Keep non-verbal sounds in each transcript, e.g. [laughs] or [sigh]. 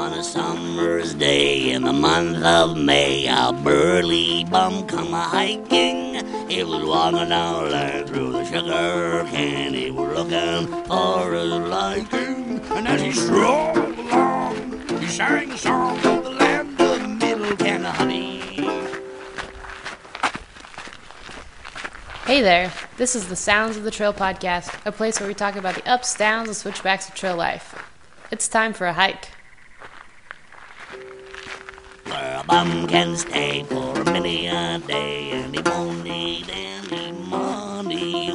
On a summer's day in the month of May, a burly bum come a hiking. He was walking there through the sugar cane. He was looking for his liking. And as he strolled along, he sang a song of the land of middle Tennessee. Hey there, this is the Sounds of the Trail podcast, a place where we talk about the ups, downs, and switchbacks of trail life. It's time for a hike. A bum can stay for many a day and he won't need any money.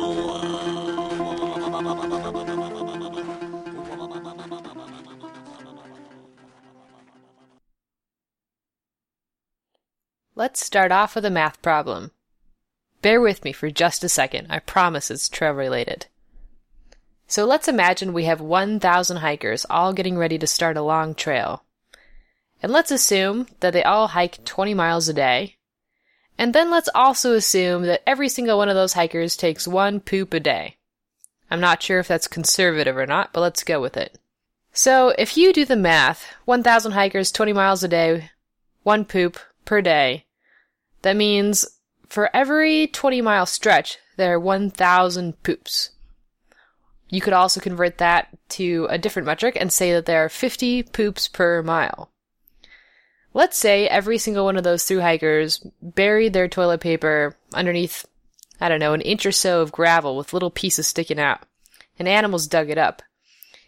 Let's start off with a math problem. Bear with me for just a second, I promise it's trail related. So let's imagine we have 1,000 hikers all getting ready to start a long trail. And let's assume that they all hike 20 miles a day. And then let's also assume that every single one of those hikers takes one poop a day. I'm not sure if that's conservative or not, but let's go with it. So if you do the math, 1,000 hikers, 20 miles a day, one poop per day, that means for every 20 mile stretch, there are 1,000 poops. You could also convert that to a different metric and say that there are 50 poops per mile. Let's say every single one of those through hikers buried their toilet paper underneath, I don't know, an inch or so of gravel with little pieces sticking out, and animals dug it up.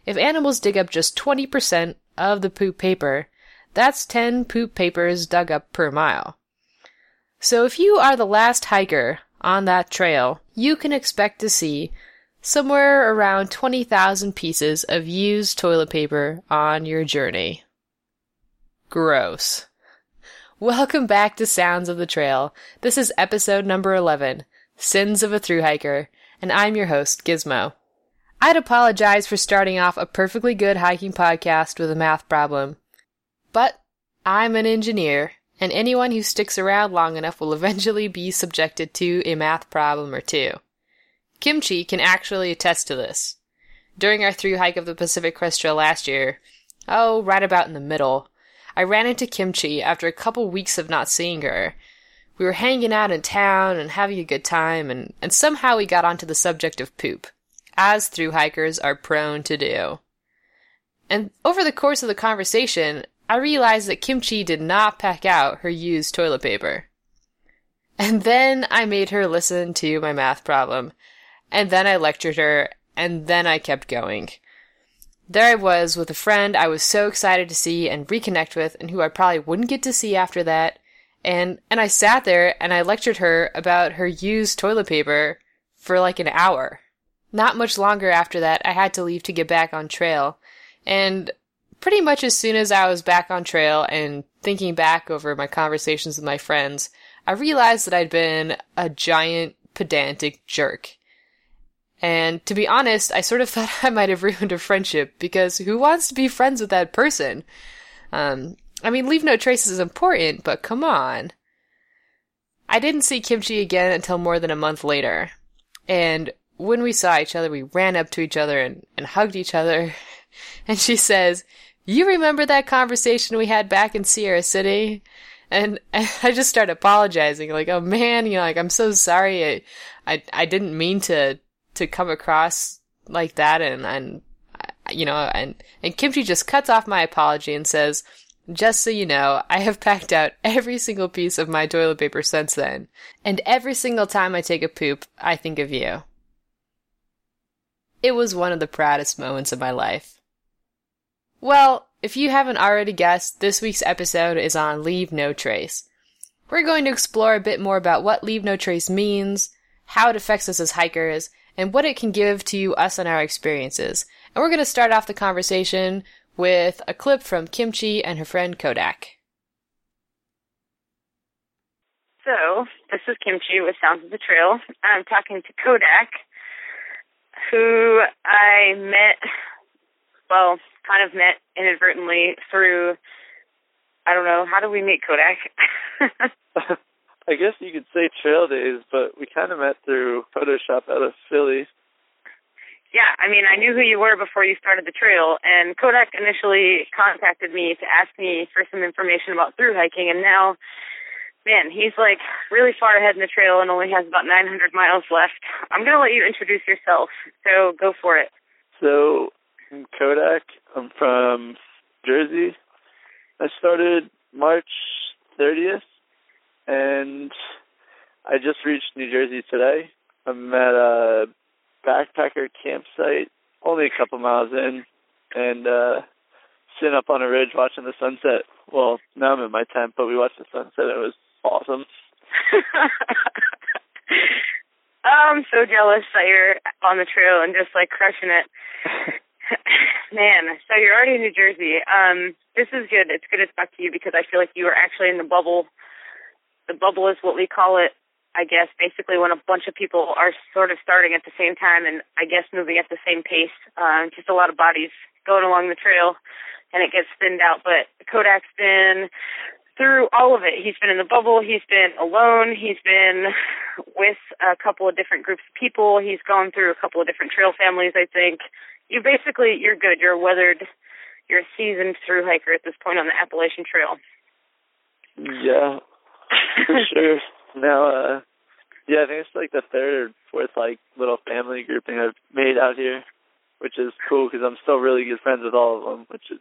If animals dig up just 20% of the poop paper, that's 10 poop papers dug up per mile. So if you are the last hiker on that trail, you can expect to see somewhere around 20,000 pieces of used toilet paper on your journey. Gross. Welcome back to Sounds of the Trail. This is episode number 11, Sins of a Through Hiker, and I'm your host, Gizmo. I'd apologize for starting off a perfectly good hiking podcast with a math problem, but I'm an engineer, and anyone who sticks around long enough will eventually be subjected to a math problem or two. Kimchi can actually attest to this. During our through hike of the Pacific Crest Trail last year, oh, right about in the middle, I ran into Kimchi after a couple weeks of not seeing her. We were hanging out in town and having a good time, and, and somehow we got onto the subject of poop, as through hikers are prone to do. And over the course of the conversation, I realized that Kimchi did not pack out her used toilet paper. And then I made her listen to my math problem, and then I lectured her, and then I kept going. There I was with a friend I was so excited to see and reconnect with and who I probably wouldn't get to see after that. And and I sat there and I lectured her about her used toilet paper for like an hour. Not much longer after that, I had to leave to get back on trail. And pretty much as soon as I was back on trail and thinking back over my conversations with my friends, I realized that I'd been a giant pedantic jerk. And to be honest, I sort of [laughs] thought I might have ruined a friendship because who wants to be friends with that person? Um, I mean, leave no traces is important, but come on. I didn't see Kimchi again until more than a month later. And when we saw each other, we ran up to each other and, and hugged each other. [laughs] And she says, You remember that conversation we had back in Sierra City? And, and [laughs] I just start apologizing, like, oh man, you know, like, I'm so sorry. I, I, I didn't mean to, to come across like that and and uh, you know and and Kimchi just cuts off my apology and says just so you know, I have packed out every single piece of my toilet paper since then, and every single time I take a poop, I think of you. It was one of the proudest moments of my life. Well, if you haven't already guessed, this week's episode is on Leave No Trace. We're going to explore a bit more about what Leave No Trace means, how it affects us as hikers, and what it can give to us and our experiences. And we're going to start off the conversation with a clip from Kimchi and her friend Kodak. So, this is Kimchi with Sounds of the Trail. I'm talking to Kodak, who I met, well, kind of met inadvertently through, I don't know, how do we meet Kodak? [laughs] I guess you could say trail days, but we kind of met through Photoshop out of Philly. yeah, I mean, I knew who you were before you started the trail, and Kodak initially contacted me to ask me for some information about through hiking, and now, man, he's like really far ahead in the trail and only has about 900 miles left. I'm gonna let you introduce yourself, so go for it. So, I'm Kodak. I'm from Jersey. I started March 30th, and I just reached New Jersey today. I'm at a backpacker campsite, only a couple miles in, and uh sitting up on a ridge watching the sunset. Well, now I'm in my tent, but we watched the sunset. It was awesome. [laughs] I'm so jealous that you're on the trail and just like crushing it. [laughs] Man, so you're already in New Jersey. Um, this is good. It's good to talk to you because I feel like you are actually in the bubble. The bubble is what we call it I guess basically when a bunch of people are sort of starting at the same time and I guess moving at the same pace. Uh, just a lot of bodies going along the trail and it gets thinned out. But Kodak's been through all of it. He's been in the bubble. He's been alone. He's been with a couple of different groups of people. He's gone through a couple of different trail families, I think. You basically, you're good. You're weathered. You're a seasoned through hiker at this point on the Appalachian Trail. Yeah, [laughs] for sure. Now, uh, yeah, I think it's like the third or fourth like little family grouping I've made out here, which is cool because I'm still really good friends with all of them, which is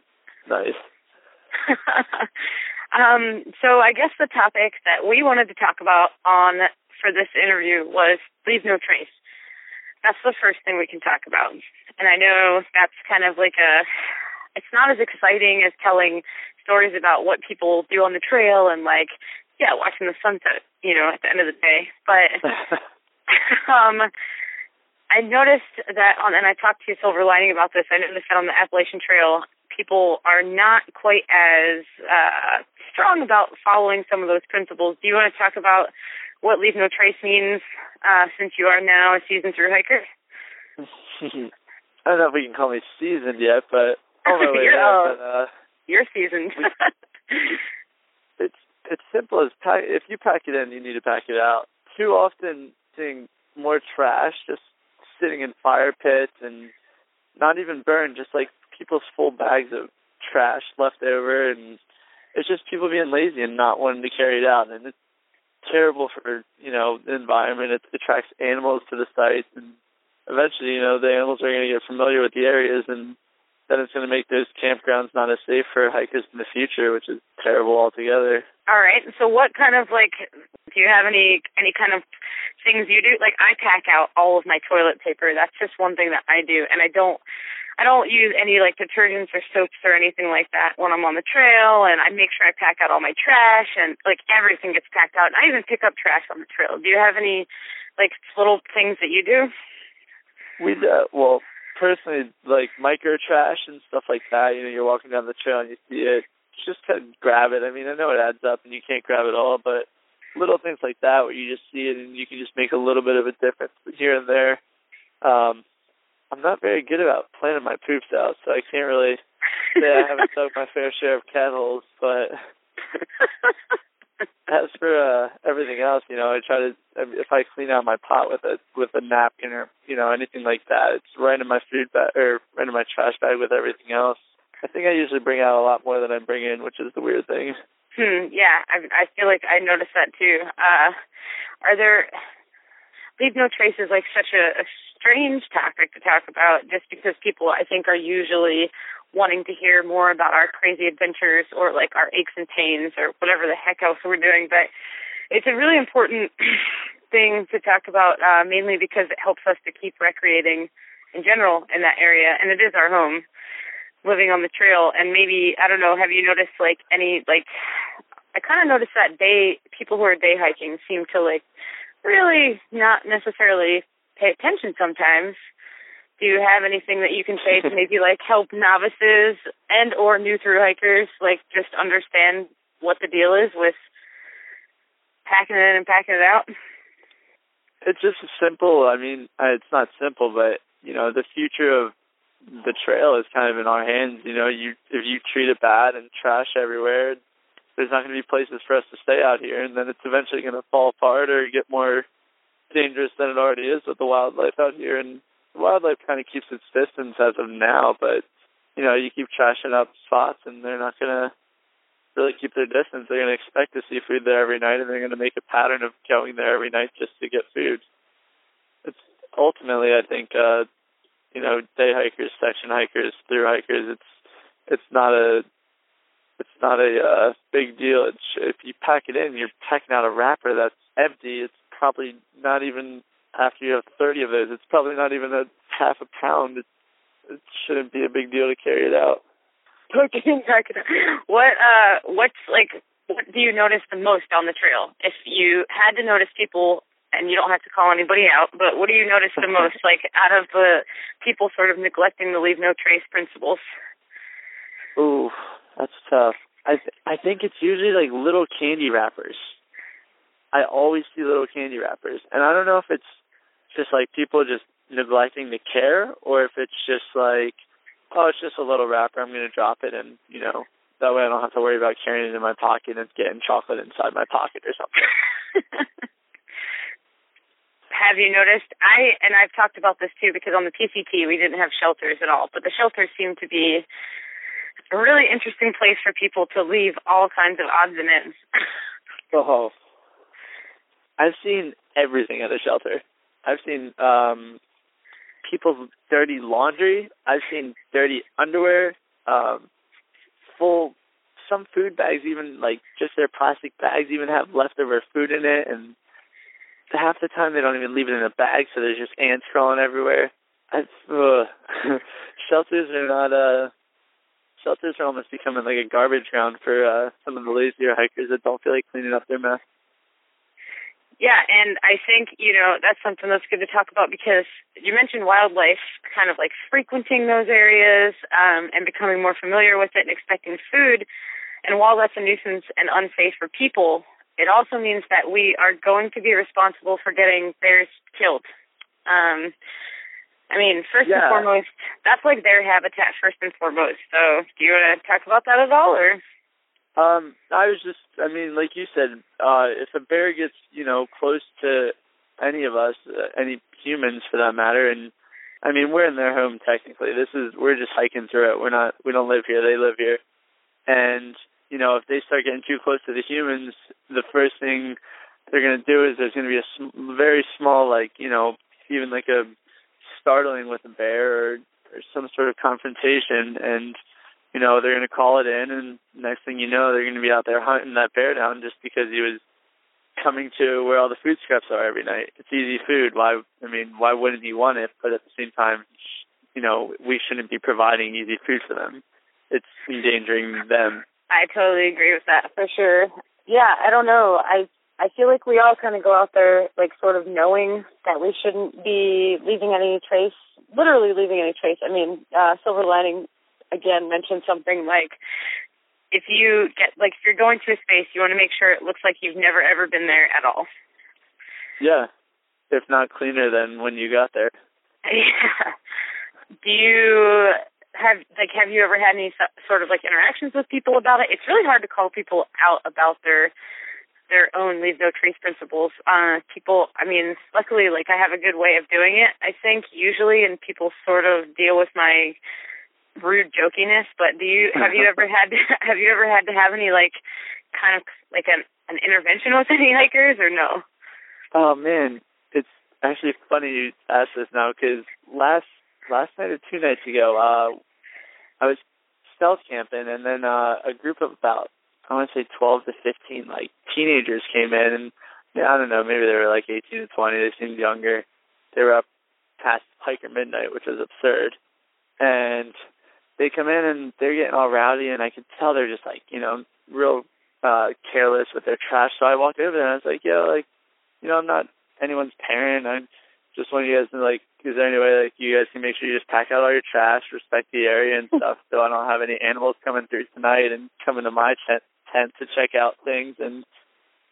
nice. [laughs] um, so I guess the topic that we wanted to talk about on for this interview was leave no trace. That's the first thing we can talk about. And I know that's kind of like a it's not as exciting as telling stories about what people do on the trail and like yeah, watching the sunset, you know, at the end of the day. But [laughs] [laughs] um I noticed that on and I talked to you Silver Lining about this, I noticed that on the Appalachian Trail people are not quite as uh strong about following some of those principles. Do you want to talk about what leave no trace means, uh, since you are now a seasoned through hiker? [laughs] I don't know if we can call me seasoned yet, but my way you're, and, uh, you're seasoned. It's simple as pack, if you pack it in, you need to pack it out. Too often, seeing more trash just sitting in fire pits and not even burned, just like people's full bags of trash left over, and it's just people being lazy and not wanting to carry it out, and it's terrible for you know the environment. It attracts animals to the sites, and eventually, you know, the animals are going to get familiar with the areas and then it's going to make those campgrounds not as safe for hikers in the future, which is terrible altogether. All right. So, what kind of like do you have any any kind of things you do? Like, I pack out all of my toilet paper. That's just one thing that I do, and I don't. I don't use any like detergents or soaps or anything like that when I'm on the trail, and I make sure I pack out all my trash and like everything gets packed out. And I even pick up trash on the trail. Do you have any like little things that you do? We uh, well, personally like micro trash and stuff like that. You know, you're walking down the trail and you see it, just kind of grab it. I mean, I know it adds up and you can't grab it all, but little things like that where you just see it and you can just make a little bit of a difference here and there. Um, I'm not very good about planning my poops out, so I can't really say I haven't dug my fair share of cat holes, but [laughs] [laughs] as for uh everything else, you know, I try to if I clean out my pot with a with a napkin or you know anything like that, it's right in my food bag or right in my trash bag with everything else. I think I usually bring out a lot more than I bring in, which is the weird thing. Hmm. Yeah, I I feel like I noticed that too. Uh, are there leave no traces like such a, a strange topic to talk about, just because people I think are usually wanting to hear more about our crazy adventures or like our aches and pains or whatever the heck else we're doing. But it's a really important [clears throat] thing to talk about, uh, mainly because it helps us to keep recreating in general in that area, and it is our home living on the trail. And maybe I don't know, have you noticed like any like I kind of noticed that day people who are day hiking seem to like really not necessarily pay attention sometimes do you have anything that you can say to maybe like help novices and or new through hikers like just understand what the deal is with packing it in and packing it out? It's just simple. I mean, uh, it's not simple, but you know, the future of the trail is kind of in our hands. You know, you if you treat it bad and trash everywhere, there's not going to be places for us to stay out here, and then it's eventually going to fall apart or get more dangerous than it already is with the wildlife out here. And wildlife kind of keeps its distance as of now, but you know, you keep trashing up spots, and they're not gonna really keep their distance. They're gonna expect to see food there every night, and they're gonna make a pattern of going there every night just to get food. It's ultimately, I think, uh, you know, day hikers, section hikers, through hikers. It's it's not a it's not a uh, big deal. It's, if you pack it in, you're packing out a wrapper that's empty. It's probably not even after you have 30 of those. It's probably not even a half a pound. It, it shouldn't be a big deal to carry it out. Okay, [laughs] what uh, what's like? What do you notice the most on the trail? If you had to notice people, and you don't have to call anybody out, but what do you notice the [laughs] most? Like out of the people sort of neglecting the leave no trace principles. Ooh, that's tough. I th- I think it's usually like little candy wrappers. I always see little candy wrappers, and I don't know if it's just like people just neglecting to care, or if it's just like, oh, it's just a little wrapper. I'm gonna drop it, and you know, that way I don't have to worry about carrying it in my pocket and getting chocolate inside my pocket or something. [laughs] have you noticed? I and I've talked about this too because on the PCT we didn't have shelters at all, but the shelters seem to be a really interesting place for people to leave all kinds of odds and ends. [laughs] oh, I've seen everything at a shelter. I've seen um people's dirty laundry. I've seen dirty underwear, um, full some food bags, even like just their plastic bags, even have leftover food in it, and half the time they don't even leave it in a bag, so there's just ants crawling everywhere. Ugh. [laughs] shelters are not uh shelters are almost becoming like a garbage ground for uh, some of the lazier hikers that don't feel like cleaning up their mess. Yeah, and I think, you know, that's something that's good to talk about because you mentioned wildlife kind of like frequenting those areas um, and becoming more familiar with it and expecting food. And while that's a nuisance and unsafe for people, it also means that we are going to be responsible for getting bears killed. Um, I mean, first yeah. and foremost, that's like their habitat first and foremost. So, do you want to talk about that at all, or? Um, I was just, I mean, like you said, uh, if a bear gets, you know, close to any of us, uh, any humans for that matter, and I mean, we're in their home technically. This is, we're just hiking through it. We're not, we don't live here. They live here, and you know, if they start getting too close to the humans, the first thing they're going to do is there's going to be a sm- very small, like, you know, even like a startling with a bear or, or some sort of confrontation and you know they're going to call it in and next thing you know they're going to be out there hunting that bear down just because he was coming to where all the food scraps are every night. It's easy food. Why i mean why wouldn't he want it? But at the same time you know we shouldn't be providing easy food for them. It's endangering them. I totally agree with that for sure. Yeah i don't know. I I feel like we all kind of go out there like sort of knowing that we shouldn't be leaving any trace, literally leaving any trace. I mean, uh, Silver Lining again mentioned something like if you get like if you're going to a space, you want to make sure it looks like you've never ever been there at all. Yeah, if not cleaner than when you got there. [laughs] Yeah. Do you have like have you ever had any sort of like interactions with people about it? It's really hard to call people out about their their own leave no trace principles. Uh, people, I mean, luckily, like I have a good way of doing it. I think usually, and people sort of deal with my rude jokiness. But do you have you [laughs] ever had to, [laughs] have you ever had to have any like kind of like an an intervention with any hikers or no? Oh man, it's actually funny you ask this now because last last night or two nights ago, uh, I was stealth camping and then uh, a group of about I want to say 12 to 15, like teenagers came in, and yeah, I don't know, maybe they were like 18 to 20. They seemed younger. They were up past Hiker Midnight, which was absurd. And they come in and they're getting all rowdy, and I could tell they're just like, you know, real uh careless with their trash. So I walked over there and I was like, yo, like, you know, I'm not anyone's parent. I'm just want you guys to like, is there any way like you guys can make sure you just pack out all your trash, respect the area and [laughs] stuff, so I don't have any animals coming through tonight and coming to my tent tent to check out things, and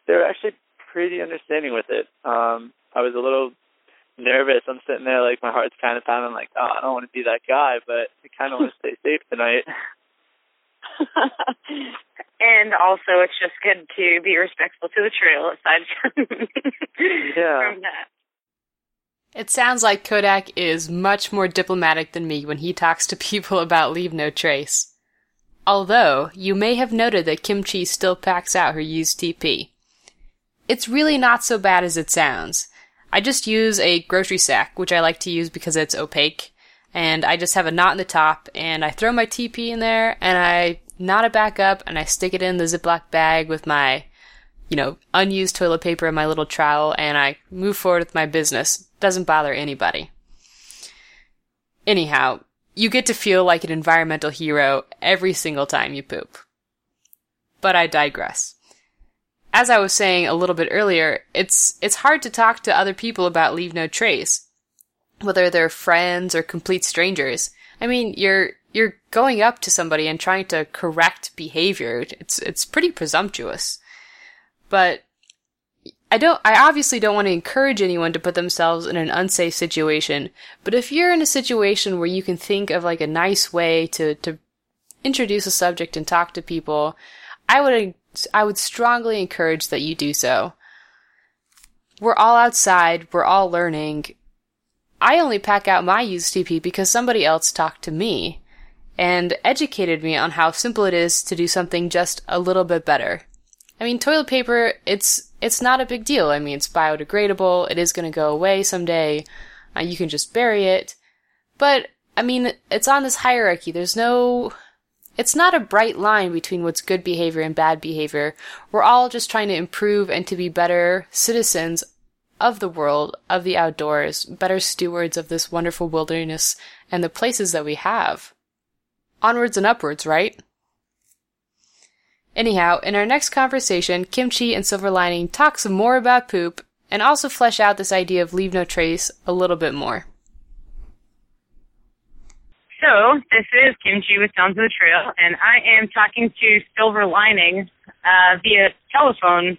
they were actually pretty understanding with it. Um, I was a little nervous. I'm sitting there like my heart's kind of pounding, like, oh, I don't want to be that guy, but I kind of want to stay [laughs] safe tonight. [laughs] and also, it's just good to be respectful to the trail, aside from [laughs] yeah. from that. It sounds like Kodak is much more diplomatic than me when he talks to people about Leave No Trace. Although, you may have noted that Kimchi still packs out her used TP. It's really not so bad as it sounds. I just use a grocery sack, which I like to use because it's opaque, and I just have a knot in the top, and I throw my TP in there, and I knot it back up, and I stick it in the Ziploc bag with my you know, unused toilet paper and my little trowel and I move forward with my business. Doesn't bother anybody. Anyhow, you get to feel like an environmental hero every single time you poop. But I digress. As I was saying a little bit earlier, it's it's hard to talk to other people about leave no trace, whether they're friends or complete strangers. I mean, you're you're going up to somebody and trying to correct behavior. It's it's pretty presumptuous. But I don't, I obviously don't want to encourage anyone to put themselves in an unsafe situation, but if you're in a situation where you can think of like a nice way to, to introduce a subject and talk to people, I would, I would strongly encourage that you do so. We're all outside, we're all learning. I only pack out my used TP because somebody else talked to me and educated me on how simple it is to do something just a little bit better. I mean, toilet paper, it's it's not a big deal. I mean, it's biodegradable. It is going to go away someday. Uh, you can just bury it. But I mean, it's on this hierarchy. There's no it's not a bright line between what's good behavior and bad behavior. We're all just trying to improve and to be better citizens of the world, of the outdoors, better stewards of this wonderful wilderness and the places that we have. Onwards and upwards, right? Anyhow, in our next conversation, Kimchi and Silver Lining talk some more about poop and also flesh out this idea of leave no trace a little bit more. So, this is Kimchi with Sounds of the Trail, and I am talking to Silver Lining uh, via telephone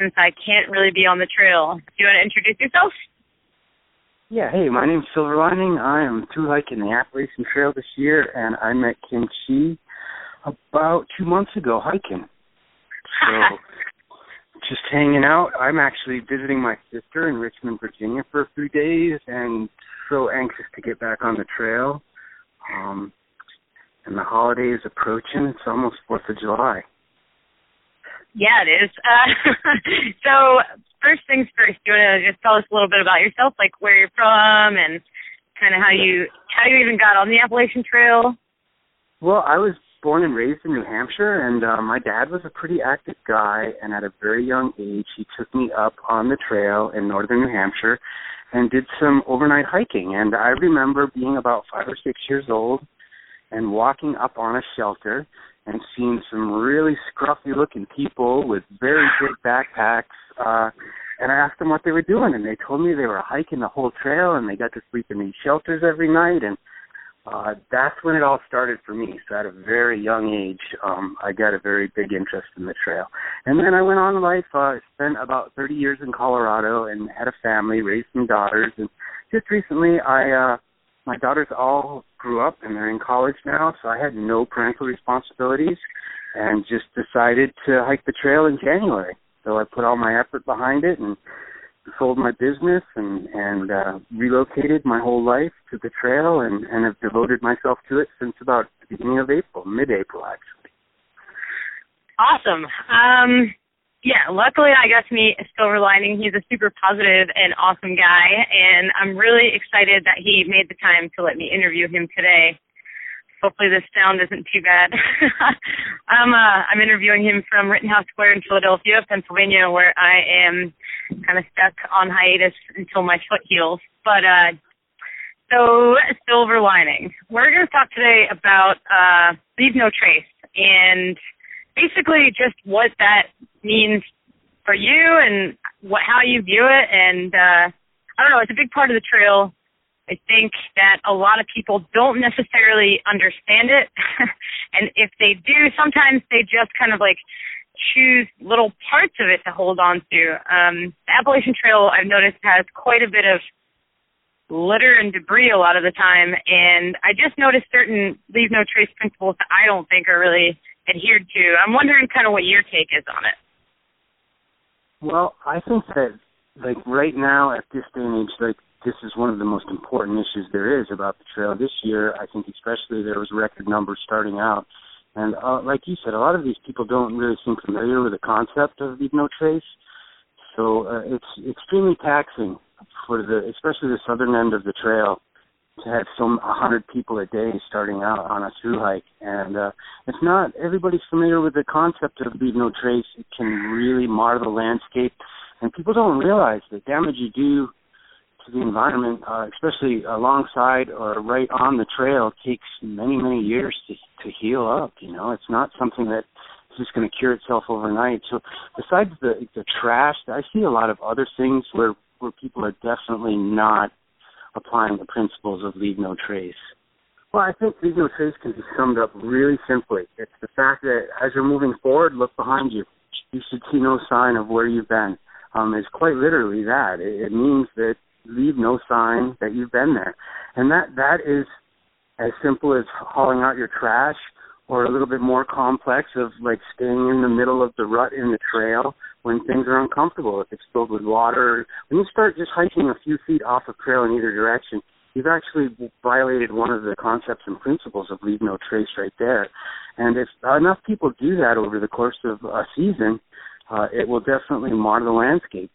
since I can't really be on the trail. Do you want to introduce yourself? Yeah, hey, my name's Silver Lining. I am through hiking the Appalachian Trail this year, and I met Kimchi about two months ago hiking. So [laughs] just hanging out. I'm actually visiting my sister in Richmond, Virginia for a few days and so anxious to get back on the trail. Um and the holiday is approaching. It's almost Fourth of July. Yeah, it is. Uh, [laughs] so first things first, you want to just tell us a little bit about yourself, like where you're from and kind of how you how you even got on the Appalachian Trail. Well, I was born and raised in New Hampshire, and uh, my dad was a pretty active guy. And at a very young age, he took me up on the trail in northern New Hampshire and did some overnight hiking. And I remember being about five or six years old and walking up on a shelter and seeing some really scruffy looking people with very big backpacks. Uh, and I asked them what they were doing, and they told me they were hiking the whole trail and they got to sleep in these shelters every night. And uh, that's when it all started for me. So at a very young age, um, I got a very big interest in the trail. And then I went on life, uh, spent about 30 years in Colorado and had a family, raised some daughters. And just recently, I, uh, my daughters all grew up and they're in college now, so I had no parental responsibilities and just decided to hike the trail in January. So I put all my effort behind it and sold my business and and uh, relocated my whole life to the trail and and have devoted myself to it since about the beginning of April, mid-April actually. Awesome. Um, yeah, luckily I got to meet Silver Lining. He's a super positive and awesome guy, and I'm really excited that he made the time to let me interview him today. Hopefully this sound isn't too bad. [laughs] I'm uh, I'm interviewing him from Rittenhouse Square in Philadelphia, Pennsylvania, where I am kind of stuck on hiatus until my foot heals. But uh, so silver lining. We're going to talk today about uh, leave no trace and basically just what that means for you and what how you view it. And uh, I don't know, it's a big part of the trail. I think that a lot of people don't necessarily understand it. [laughs] and if they do, sometimes they just kind of like choose little parts of it to hold on to. Um, the Appalachian Trail, I've noticed, has quite a bit of litter and debris a lot of the time. And I just noticed certain leave no trace principles that I don't think are really adhered to. I'm wondering kind of what your take is on it. Well, I think that like right now at this day and age, like this is one of the most important issues there is about the trail this year. I think especially there was record numbers starting out, and uh, like you said, a lot of these people don't really seem familiar with the concept of leave no trace. So uh, it's extremely taxing for the, especially the southern end of the trail, to have some hundred people a day starting out on a through hike, and uh, it's not everybody's familiar with the concept of leave no trace. It can really mar the landscape, and people don't realize the damage you do to the environment, uh, especially alongside or right on the trail, takes many many years to to heal up. You know, it's not something that is just going to cure itself overnight. So, besides the the trash, I see a lot of other things where where people are definitely not applying the principles of leave no trace. Well, I think leave no trace can be summed up really simply. It's the fact that as you're moving forward, look behind you. You should see no sign of where you've been. Um, it's quite literally that. It, it means that leave no sign that you've been there, and that that is as simple as hauling out your trash, or a little bit more complex of like staying in the middle of the rut in the trail when things are uncomfortable. If it's filled with water, when you start just hiking a few feet off a trail in either direction, you've actually violated one of the concepts and principles of leave no trace right there. And if enough people do that over the course of a season, uh, it will definitely mar the landscape.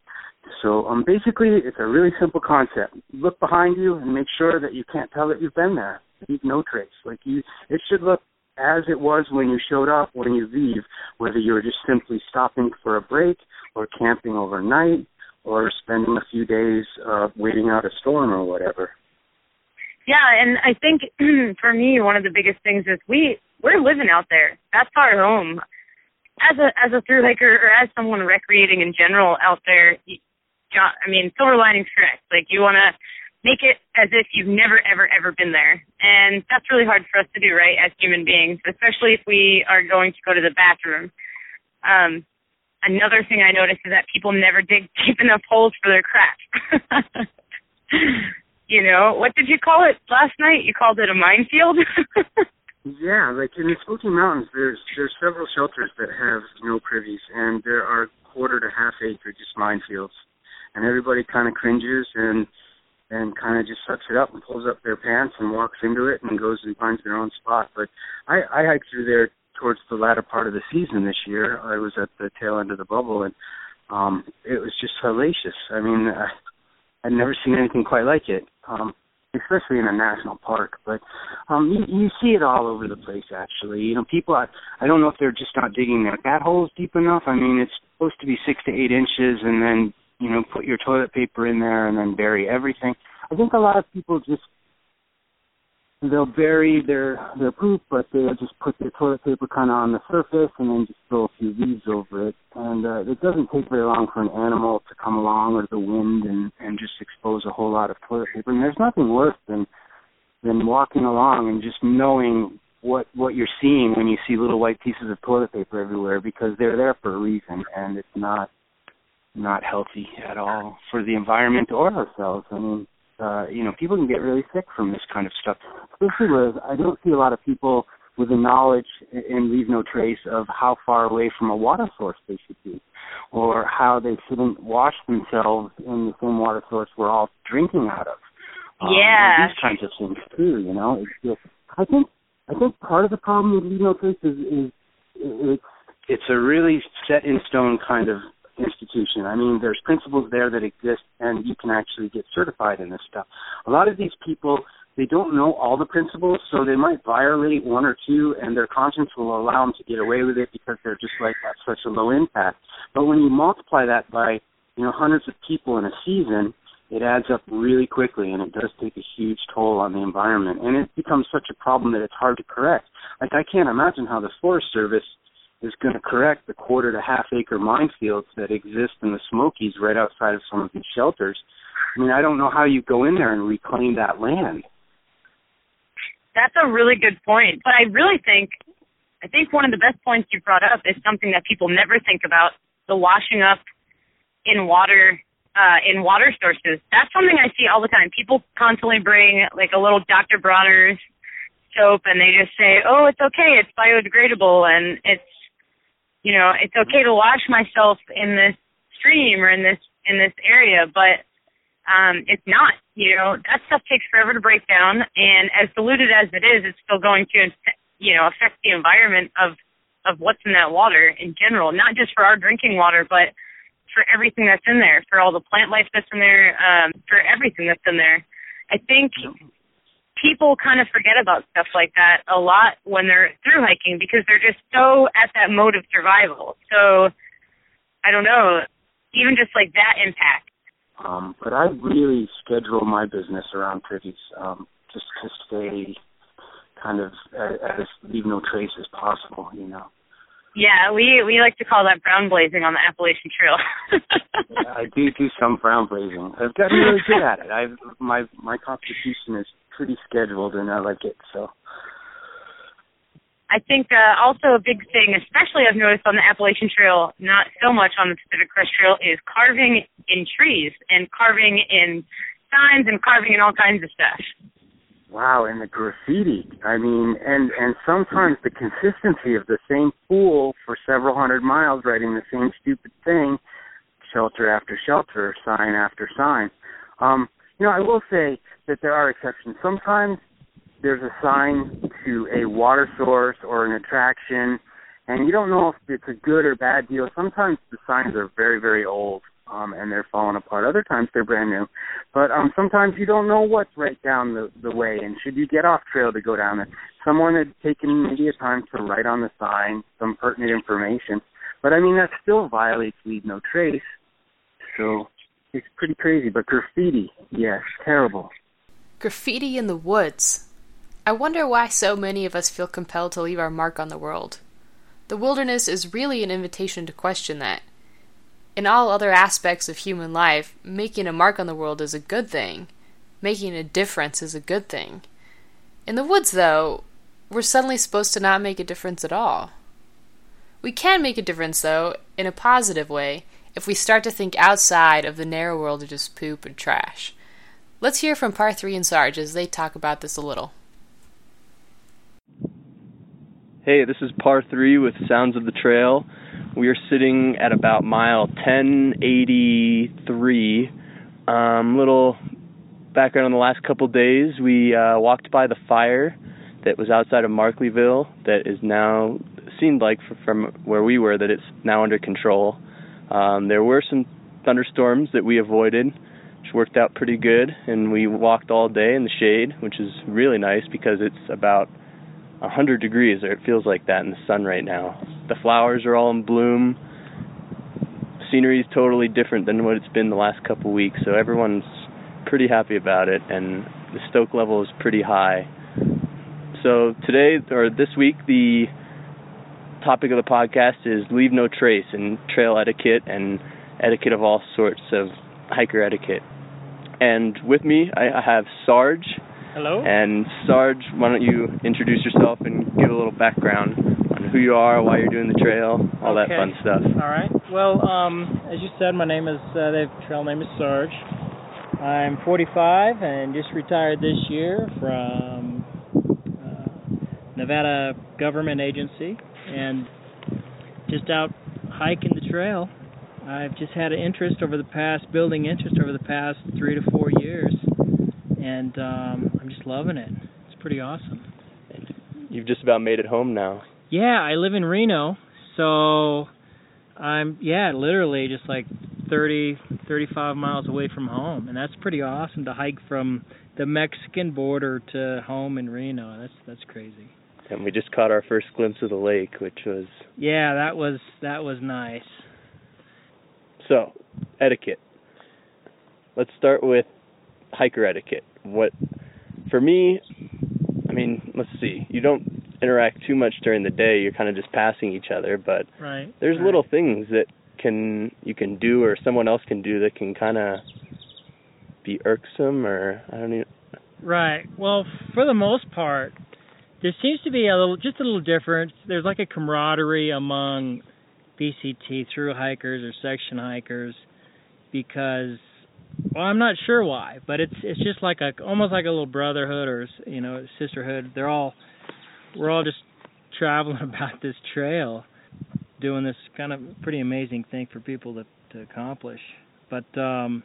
So um, basically, it's a really simple concept. Look behind you and make sure that you can't tell that you've been there. Leave no trace. Like you, it should look as it was when you showed up when you leave, whether you were just simply stopping for a break or camping overnight or spending a few days uh, waiting out a storm or whatever. Yeah, and I think [clears throat] for me one of the biggest things is we we're living out there. That's our home. As a as a through hiker or as someone recreating in general out there, I mean, silver lining's correct. Like you want to make it as if you've never ever ever been there. And that's really hard for us to do right as human beings especially if we are going to go to the bathroom. Um another thing i noticed is that people never dig [laughs] deep enough holes for their crap [laughs] you know what did you call it last night? You called it a minefield? [laughs] Yeah like in the smoky mountains there's there's several shelters that have no privies and there are quarter to half acre just minefields and everybody kind of cringes and and kind of just sucks it up and pulls up their pants and walks into it and goes and finds their own spot. But I, I hiked through there towards the latter part of the season this year. I was at the tail end of the bubble, and um, it was just hellacious. I mean, I, I'd never seen anything quite like it, um, especially in a national park. But um, you, you see it all over the place. Actually, you know, people. I, I don't know if they're just not digging their cat holes deep enough. I mean, it's supposed to be six to eight inches, and then you know, put your toilet paper in there and then bury everything. I think a lot of people just they'll bury their their poop, but they'll just put their toilet paper kind of on the surface and then just throw a few leaves over it. And uh, it doesn't take very long for an animal to come along or the wind and and just expose a whole lot of toilet paper. And there's nothing worse than than walking along and just knowing what what you're seeing when you see little white pieces of toilet paper everywhere because they're there for a reason and it's not not healthy at all for the environment or ourselves. I mean, uh, you know, people can get really sick from this kind of stuff. Especially with, I don't see a lot of people with the knowledge and leave no trace of how far away from a water source they should be, or how they shouldn't wash themselves in the same water source we're all drinking out of. Um, yeah, these kinds of things too. You know, it's just, I think I think part of the problem with leave no trace is, is it's it's a really set in stone kind of institution. I mean, there's principles there that exist, and you can actually get certified in this stuff. A lot of these people, they don't know all the principles, so they might violate one or two, and their conscience will allow them to get away with it because they're just like at such a low impact. But when you multiply that by, you know, hundreds of people in a season, it adds up really quickly, and it does take a huge toll on the environment. And it becomes such a problem that it's hard to correct. Like I can't imagine how the Forest Service is going to correct the quarter to half acre minefields that exist in the Smokies right outside of some of these shelters. I mean, I don't know how you go in there and reclaim that land. That's a really good point. But I really think I think one of the best points you brought up is something that people never think about, the washing up in water uh in water sources. That's something I see all the time. People constantly bring like a little Dr. Bronner's soap and they just say, "Oh, it's okay. It's biodegradable and it's you know, it's okay to wash myself in this stream or in this in this area, but um it's not. you know, that stuff takes forever to break down, and as diluted as it is, it's still going to, you know, affect the environment of of what's in that water in general, not just for our drinking water, but for everything that's in there, for all the plant life that's in there, um, for everything that's in there. I think people kind of forget about stuff like that a lot when they're through hiking because they're just so at that mode of survival. So I don't know, even just like that impact um, but I really schedule my business around turkeys um, just to stay kind of as, leave no trace as possible, you know. Yeah, we we like to call that brown blazing on the Appalachian Trail. [laughs] yeah, I do do some brown blazing. I've gotten really good at it. I've my my constitution is pretty scheduled and I like it so. I think uh, also a big thing, especially I've noticed on the Appalachian Trail, not so much on the Pacific Crest Trail, is carving in trees and carving in signs and carving in all kinds of stuff. Wow, and the graffiti. I mean, and and sometimes the consistency of the same fool for several hundred miles writing the same stupid thing, shelter after shelter, sign after sign. Um, you know, I will say that there are exceptions. Sometimes there's a sign to a water source or an attraction, and you don't know if it's a good or bad deal. Sometimes the signs are very, very old um, and they're falling apart. Other times they're brand new, but um, sometimes you don't know what's right down the, the way. And should you get off trail to go down there, someone had taken maybe a time to write on the sign some pertinent information. But I mean that still violates leave no trace. So it's pretty crazy. But graffiti, yes, terrible. Graffiti in the woods. I wonder why so many of us feel compelled to leave our mark on the world. The wilderness is really an invitation to question that. In all other aspects of human life, making a mark on the world is a good thing. Making a difference is a good thing. In the woods, though, we're suddenly supposed to not make a difference at all. We can make a difference, though, in a positive way, if we start to think outside of the narrow world of just poop and trash. Let's hear from Par 3 and Sarge as they talk about this a little. Hey, this is Par 3 with Sounds of the Trail. We are sitting at about mile 1083. Um, little background on the last couple days. We uh, walked by the fire that was outside of Markleeville that is now seemed like from where we were that it's now under control. Um, there were some thunderstorms that we avoided, which worked out pretty good, and we walked all day in the shade, which is really nice because it's about 100 degrees, or it feels like that in the sun right now. The flowers are all in bloom. Scenery is totally different than what it's been the last couple weeks, so everyone's pretty happy about it, and the stoke level is pretty high. So today, or this week, the topic of the podcast is leave no trace and trail etiquette and etiquette of all sorts of hiker etiquette. And with me, I have Sarge Hello. And Sarge, why don't you introduce yourself and give a little background on who you are, why you're doing the trail, all okay. that fun stuff. All right. Well, um, as you said, my name is uh, the trail name is Sarge. I'm 45 and just retired this year from uh, Nevada Government Agency and just out hiking the trail. I've just had an interest over the past, building interest over the past three to four years and um, I'm just loving it. It's pretty awesome. You've just about made it home now. Yeah, I live in Reno, so I'm yeah, literally just like 30, 35 miles away from home, and that's pretty awesome to hike from the Mexican border to home in Reno. That's that's crazy. And we just caught our first glimpse of the lake, which was yeah, that was that was nice. So, etiquette. Let's start with hiker etiquette what for me i mean let's see you don't interact too much during the day you're kind of just passing each other but right there's right. little things that can you can do or someone else can do that can kind of be irksome or i don't even right well for the most part there seems to be a little just a little difference there's like a camaraderie among PCT through hikers or section hikers because well, I'm not sure why, but it's it's just like a almost like a little brotherhood or you know sisterhood. They're all we're all just traveling [laughs] about this trail, doing this kind of pretty amazing thing for people to to accomplish. But um,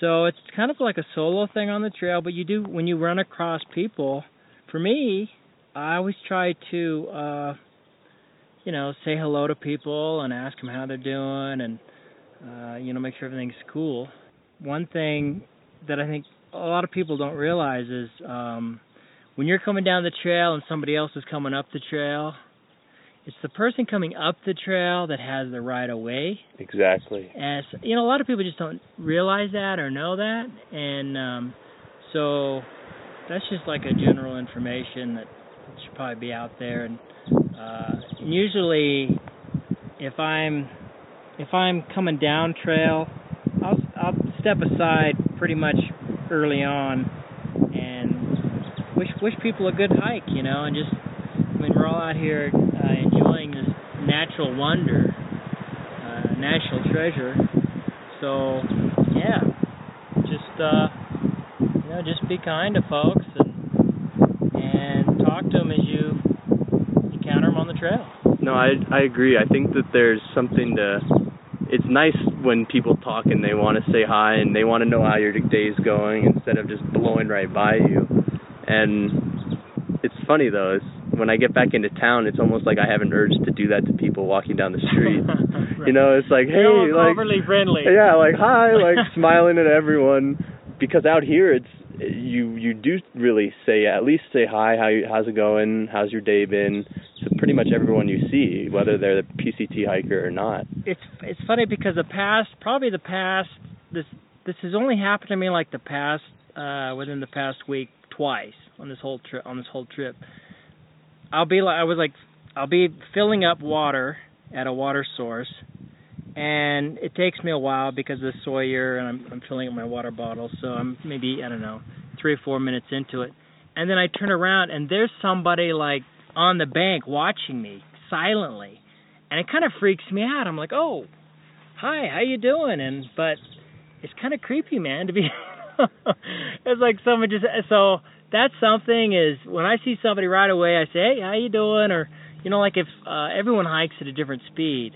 so it's kind of like a solo thing on the trail, but you do when you run across people. For me, I always try to, uh, you know, say hello to people and ask them how they're doing, and uh, you know, make sure everything's cool. One thing that I think a lot of people don't realize is um, when you're coming down the trail and somebody else is coming up the trail, it's the person coming up the trail that has the right of way. Exactly. And you know, a lot of people just don't realize that or know that, and um, so that's just like a general information that should probably be out there. And uh, usually, if I'm if I'm coming down trail, I'll I'll step aside pretty much early on and wish wish people a good hike, you know, and just I mean we're all out here uh, enjoying this natural wonder, uh, national treasure. So yeah, just uh, you know, just be kind to folks talk to them as you encounter them on the trail. No, I I agree. I think that there's something to. It's nice when people talk and they want to say hi and they want to know how your day's going instead of just blowing right by you. And it's funny though. It's when I get back into town, it's almost like I have an urge to do that to people walking down the street. right. [laughs] You know, it's like, hey, like, overly friendly. yeah, like hi, like smiling at everyone. Because out here, it's you you do really say at least say hi, how you, how's it going, how's your day been, to pretty much everyone you see, whether they're the PCT hiker or not. It's it's funny because the past probably the past this this has only happened to me like the past uh within the past week twice on this whole trip on this whole trip. I'll be like I was like I'll be filling up water at a water source and it takes me a while because of the Sawyer and I'm I'm filling up my water bottle so I'm maybe I don't know 3 or 4 minutes into it and then I turn around and there's somebody like on the bank watching me silently and it kind of freaks me out. I'm like, "Oh, hi, how you doing?" And but it's kind of creepy, man, to be [laughs] it's like someone just so that's something is when I see somebody right away, I say, "Hey, how you doing?" or you know, like if uh, everyone hikes at a different speed.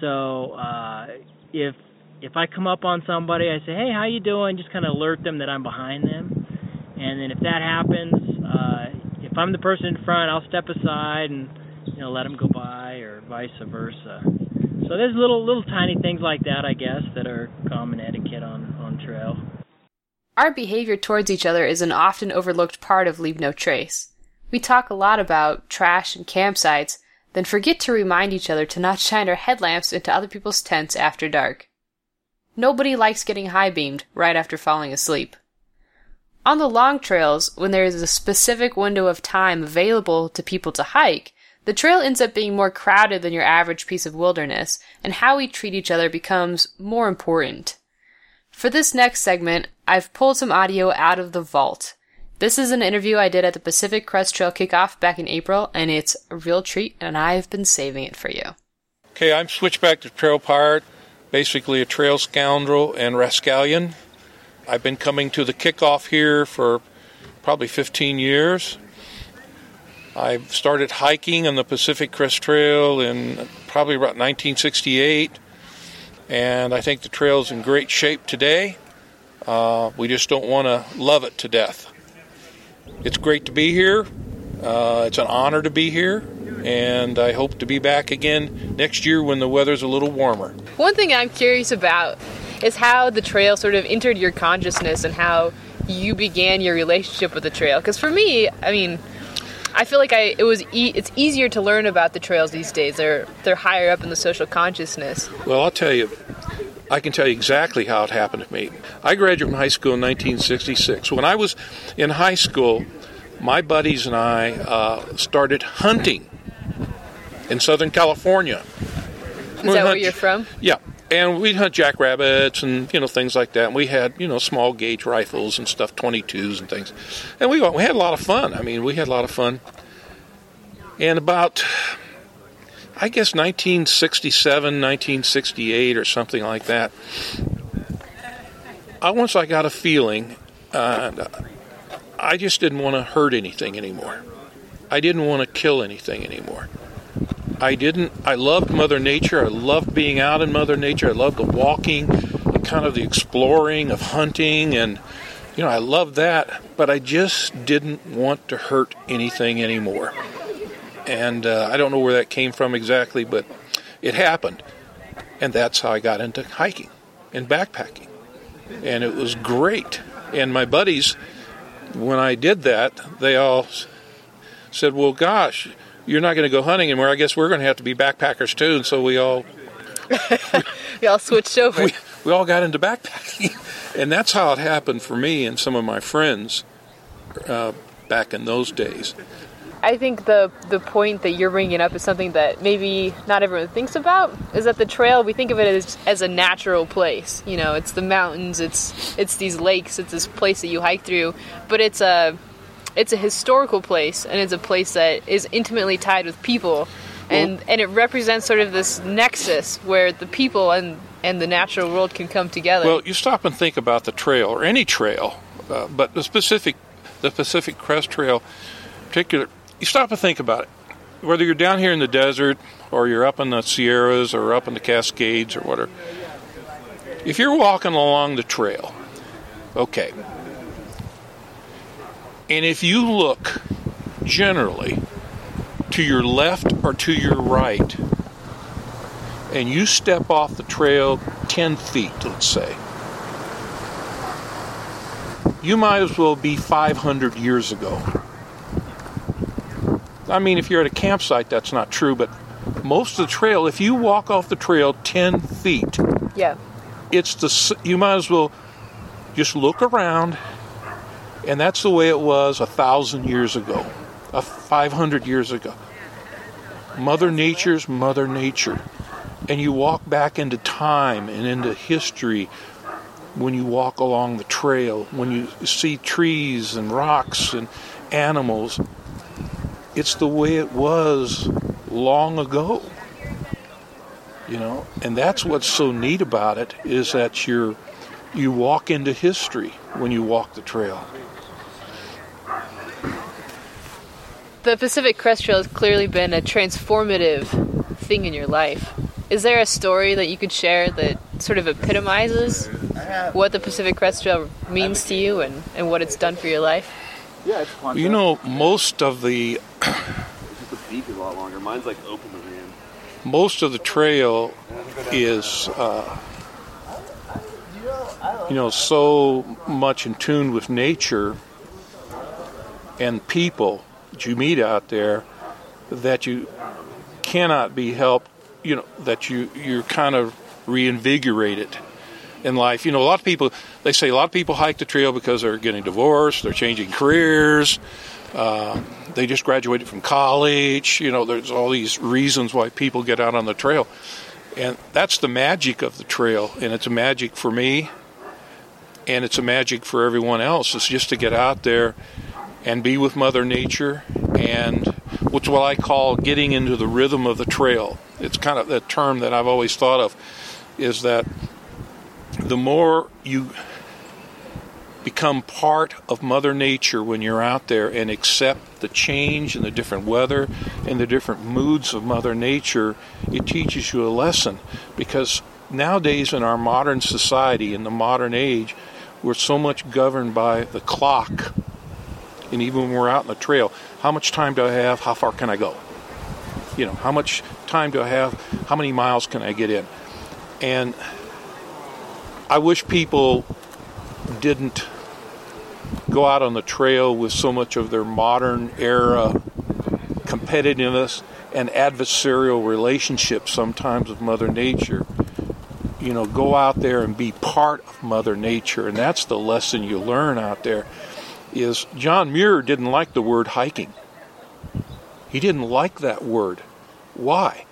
So, uh if if I come up on somebody, I say, "Hey, how you doing?" just kind of alert them that I'm behind them. And then if that happens, uh if I'm the person in front, I'll step aside and you know let them go by, or vice versa. So there's little little tiny things like that, I guess, that are common etiquette on on trail. Our behavior towards each other is an often overlooked part of Leave No Trace. We talk a lot about trash and campsites, then forget to remind each other to not [laughs] shine our headlamps into other people's tents after dark. Nobody likes getting high beamed right after falling asleep. On the long trails, when there is a specific window of time available to people to hike, the trail ends up being more crowded than your average piece of wilderness, and how we treat each other becomes more important. For this next segment, I've pulled some audio out of the vault. This is an interview I did at the Pacific Crest Trail kickoff back in April, and it's a real treat, and I've been saving it for you. Okay, I'm Switchback the Trail Pirate, basically a trail scoundrel and rascallion. I've been coming to the kickoff here for probably 15 years. I started hiking on the Pacific Crest Trail in probably about 1968, and I think the trail's in great shape today. Uh, we just don't want to love it to death. It's great to be here. Uh, it's an honor to be here, and I hope to be back again next year when the weather's a little warmer. One thing I'm curious about is how the trail sort of entered your consciousness and how you began your relationship with the trail. Because for me, I mean, I feel like I it was e- it's easier to learn about the trails these days. They're they're higher up in the social consciousness. Well, I'll tell you, I can tell you exactly how it happened to me. I graduated from high school in 1966. When I was in high school, my buddies and I uh, started hunting in Southern California. Is that where you're from? Yeah, and we'd hunt jackrabbits and you know things like that. And we had you know small gauge rifles and stuff, 22s and things, and we we had a lot of fun. I mean, we had a lot of fun. And about, I guess 1967, 1968, or something like that. I once I got a feeling, uh, I just didn't want to hurt anything anymore. I didn't want to kill anything anymore. I didn't. I loved Mother Nature. I loved being out in Mother Nature. I loved the walking, the kind of the exploring of hunting and you know I loved that, but I just didn't want to hurt anything anymore. And uh, I don't know where that came from exactly, but it happened, and that's how I got into hiking and backpacking, and it was great. And my buddies, when I did that, they all said, "Well, gosh." You're not going to go hunting anymore. I guess we're going to have to be backpackers too. And so we all [laughs] We all switched over. we, we all got into backpacking. [laughs] And that's how it happened for me and some of my friends uh, back in those days. I think the the point that you're bringing up is something that maybe not everyone thinks about. Is that the trail? We think of it as as a natural place. You know, it's the mountains, it's it's these lakes, it's this place that you hike through. But it's a it's a historical place, and it's a place that is intimately tied with people, and and it represents sort of this nexus where the people and and the natural world can come together. Well, you stop and think about the trail or any trail, uh, but the specific, the Pacific Crest Trail, particular. You stop and think about it. Whether you're down here in the desert or you're up in the Sierras or up in the Cascades or whatever, if you're walking along the trail, okay, and if you look generally to your left or to your right, and you step off the trail 10 feet, let's say, you might as well be 500 years ago. I mean, if you're at a campsite, that's not true, but most of the trail, if you walk off the trail 10 feet, yeah, it's the you might as well just look around and that's the way it was a thousand years ago a 500 years ago. Mother nature's mother nature. And you walk back into time and into history when you walk along the trail when you see trees and rocks and animals. It's the way it was long ago you know? And that's what's so neat about it is that you're you walk into history when you walk the trail the Pacific Crest Trail has clearly been a transformative thing in your life. Is there a story that you could share that sort of epitomizes what the Pacific Crest Trail means to you and, and what it's done for your life? Yeah, it's you know most of the the beak is a lot longer. Mine's like open to most of the trail is uh, you know so much in tune with nature and people that you meet out there that you cannot be helped you know that you you're kind of reinvigorated in life. You know a lot of people they say a lot of people hike the trail because they're getting divorced they're changing careers uh, they just graduated from college you know there's all these reasons why people get out on the trail. And that's the magic of the trail and it's a magic for me and it's a magic for everyone else. It's just to get out there and be with mother nature and which what i call getting into the rhythm of the trail. It's kind of the term that i've always thought of is that the more you become part of mother nature when you're out there and accept the change and the different weather and the different moods of mother nature it teaches you a lesson. Because nowadays in our modern society in the modern age we're so much governed by the clock and even when we're out on the trail how much time do i have? How far can i go? You know how much time do i have? How many miles can i get in? And i wish people didn't go out on the trail with so much of their modern era competitiveness and adversarial relationships sometimes with mother nature. You know go out there and be part of mother nature and that's the lesson you learn out there is john muir didn't like the word hiking he didn't like that word why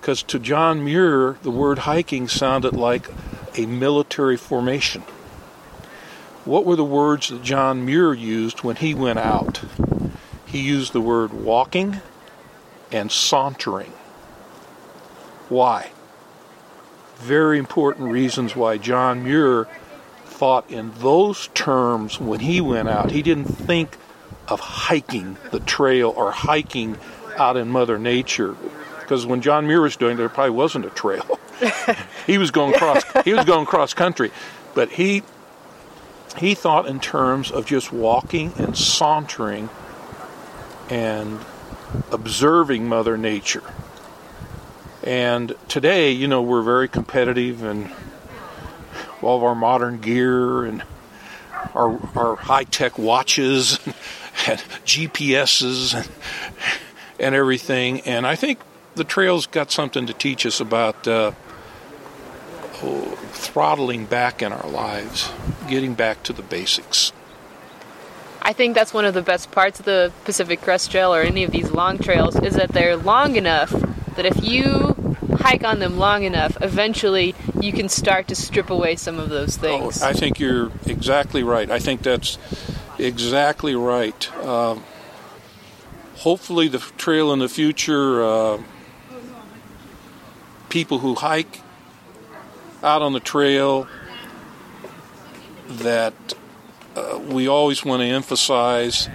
because to john muir the word hiking sounded like a military formation what were the words that John Muir used when he went out? He used the word walking and sauntering. Why? Very important reasons why John Muir thought in those terms when he went out. He didn't think of hiking the trail or hiking out in Mother Nature. Because when John Muir was doing it, there probably wasn't a trail. [laughs] he was going cross. He was going cross country, but he he thought in terms of just walking and sauntering and observing Mother Nature. And today, you know, we're very competitive and all of our modern gear and our, our high tech watches [laughs] and GPSs and, and everything. And I think the trail's got something to teach us about uh, throttling back in our lives, getting back to the basics. I think that's one of the best parts of the Pacific Crest Trail or any of these long trails is that they're long enough that if you hike on them long enough, eventually you can start to strip away some of those things. Oh, I think you're exactly right. I think that's exactly right. Uh, hopefully, the trail in the future, uh, people who hike out on the trail, that uh, we always want to emphasize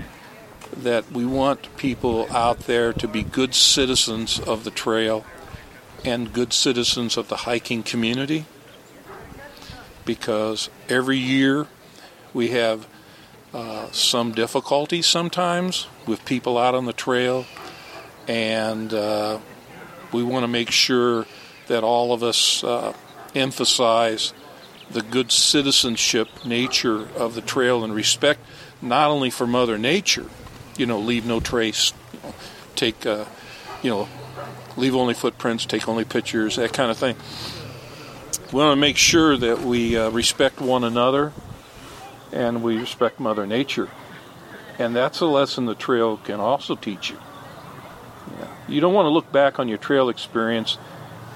that we want people out there to be good citizens of the trail and good citizens of the hiking community because every year we have uh, some difficulties sometimes with people out on the trail, and uh, we want to make sure that all of us uh, emphasize the good citizenship nature of the trail and respect not only for Mother Nature, you know, leave no trace, you know, take, uh, you know, leave only footprints, take only pictures, that kind of thing. We want to make sure that we uh, respect one another and we respect Mother Nature. And that's a lesson the trail can also teach you. Yeah. You don't want to look back on your trail experience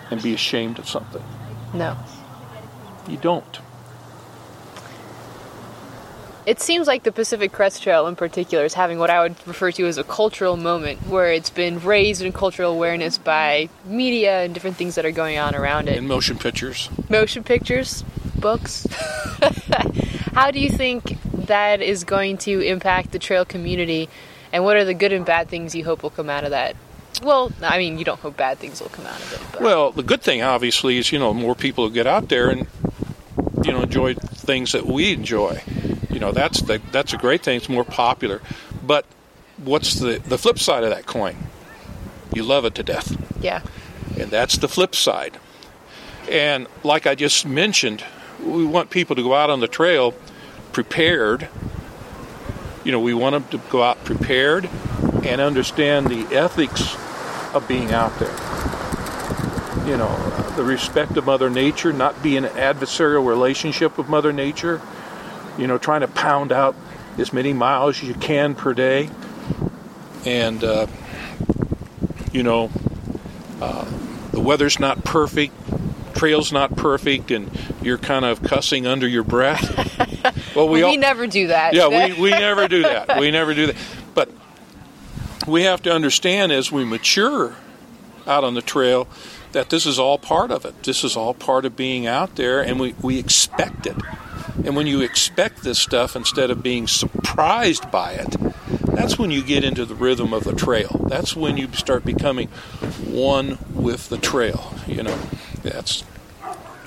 and be ashamed of something. No. You don't. It seems like the Pacific Crest Trail in particular is having what I would refer to as a cultural moment where it's been raised in cultural awareness by media and different things that are going on around it. And motion pictures. Motion pictures, books. [laughs] How do you think that is going to impact the trail community and what are the good and bad things you hope will come out of that? Well, I mean, you don't hope bad things will come out of it. But. Well, the good thing, obviously, is you know more people who get out there and you know enjoy things that we enjoy. You know that's the, that's a great thing. It's more popular. But what's the the flip side of that coin? You love it to death. Yeah. And that's the flip side. And like I just mentioned, we want people to go out on the trail prepared. You know, we want them to go out prepared and understand the ethics of being out there. You know, the respect of Mother Nature, not be in an adversarial relationship with Mother Nature. You know, trying to pound out as many miles as you can per day. And, uh, you know, uh, the weather's not perfect, trail's not perfect, and you're kind of cussing under your breath. [laughs] Well, we, all, never do that. Yeah, we, we [laughs] never do that. We never do that. But we have to understand as we mature out on the trail that this is all part of it. This is all part of being out there, and we, we expect it. And when you expect this stuff instead of being surprised by it, that's when you get into the rhythm of the trail. That's when you start becoming one with the trail. You know, that's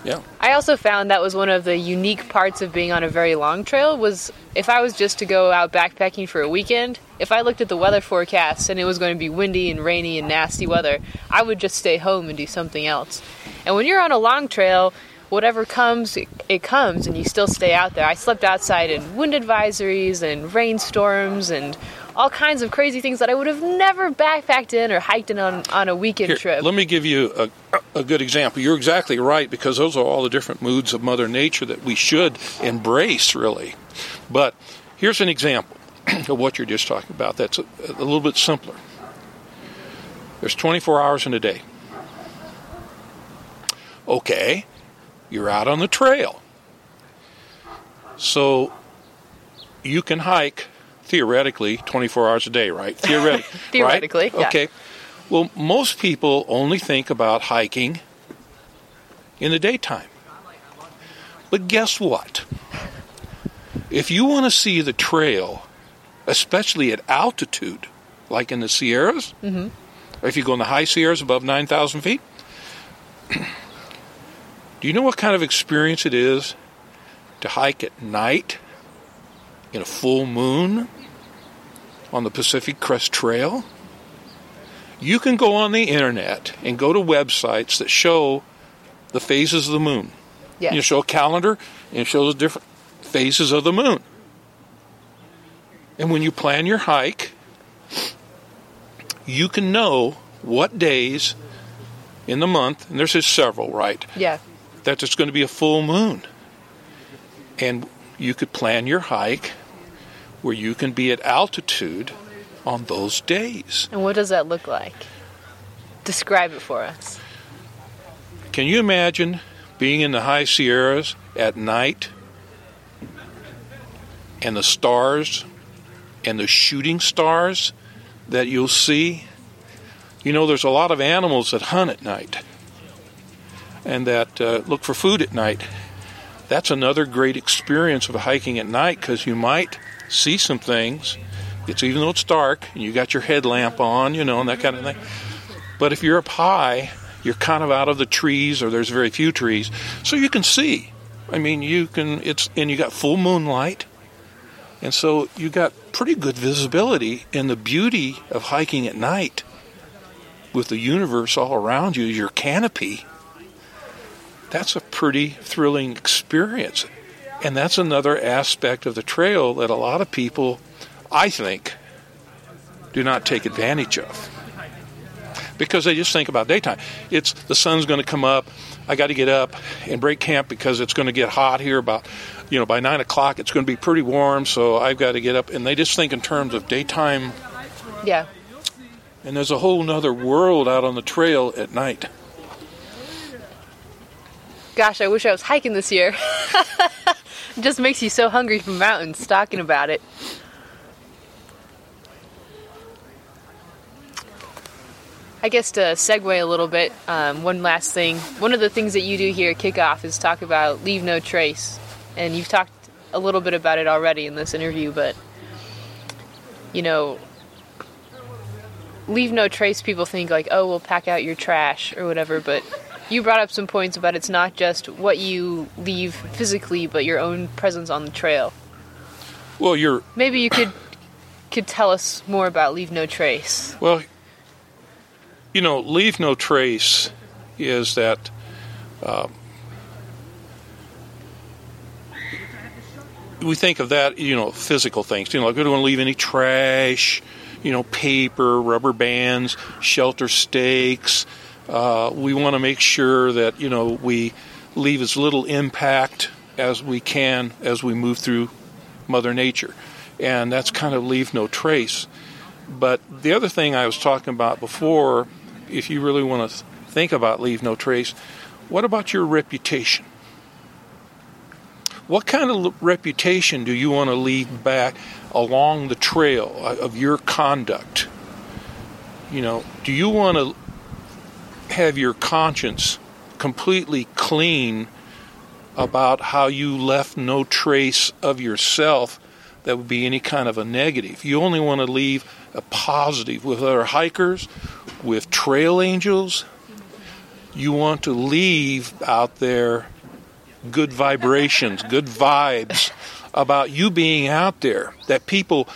yeah. I also found that was one of the unique parts of being on a very long trail was if I was just to go out backpacking for a weekend, if I looked at the weather forecast and it was going to be windy and rainy and nasty weather, I would just stay home and do something else. And when you're on a long trail, whatever comes, it, it, comes, and you still stay out there. I slept outside in wind advisories and rainstorms and all kinds of crazy things that I would have never backpacked in or hiked in on, on a weekend Here, trip. Let me give you a, a good example. You're exactly right because those are all the different moods of Mother Nature that we should embrace, really. But here's an example [clears throat] of what you're just talking about that's a, a little bit simpler. There's 24 hours in a day. Okay, you're out on the trail. So you can hike theoretically 24 hours a day, right? [laughs] Theoretic, Theoretically, right? yeah. Okay. Well, most people only think about hiking in the daytime. But guess what? If you want to see the trail, especially at altitude, like in the Sierras, mm-hmm. or if you go in the high Sierras above 9,000 feet, [clears throat] Do you know what kind of experience it is to hike at night in a full moon on the Pacific Crest Trail? You can go on the internet and go to websites that show the phases of the moon. Yeah. You show a calendar and it shows different phases of the moon. And when you plan your hike, you can know what days in the month, and there's just several, right? Yeah. That it's going to be a full moon. And you could plan your hike where you can be at altitude on those days. And what does that look like? Describe it for us. Can you imagine being in the high Sierras at night and the stars and the shooting stars that you'll see? You know, there's a lot of animals that hunt at night and that uh, look for food at night. That's another great experience of hiking at night because you might see some things. It's even though it's dark and you got your headlamp on, you know, and that kind of thing. But if you're up high, you're kind of out of the trees or there's very few trees, so you can see. I mean, you can. It's and you got full moonlight, and so you got pretty good visibility. And the beauty of hiking at night, with the universe all around you, your canopy. That's a pretty thrilling experience, and that's another aspect of the trail that a lot of people, I think, do not take advantage of because they just think about daytime. It's the sun's going to come up. I got to get up and break camp because it's going to get hot here. About you know by nine o'clock, it's going to be pretty warm, so I've got to get up. And they just think in terms of daytime. Yeah. And there's a whole other world out on the trail at night. Gosh, I wish I was hiking this year. [laughs] it just makes you so hungry for mountains talking about it. I guess to segue a little bit, um, one last thing. One of the things that you do here at Kickoff is talk about leave no trace, and you've talked a little bit about it already in this interview. But you know, leave no trace. People think like, oh, we'll pack out your trash or whatever. But you brought up some points about it's not just what you leave physically, but your own presence on the trail. Well, you're Maybe you could could tell us more about leave no trace. Well, you know, leave no trace is that um, we think of that, you know, physical things. You know, like we don't want to leave any trash, you know, paper, rubber bands, shelter stakes. Uh, we want to make sure that you know we leave as little impact as we can as we move through Mother Nature, and that's kind of leave no trace. But the other thing I was talking about before, if you really want to think about leave no trace, what about your reputation? What kind of reputation do you want to leave back along the trail of your conduct? You know, do you want to have your conscience completely clean about how you left no trace of yourself that would be any kind of a negative? You only want to leave a positive with other hikers, with trail angels. You want to leave out there good vibrations, good vibes about you being out there. That people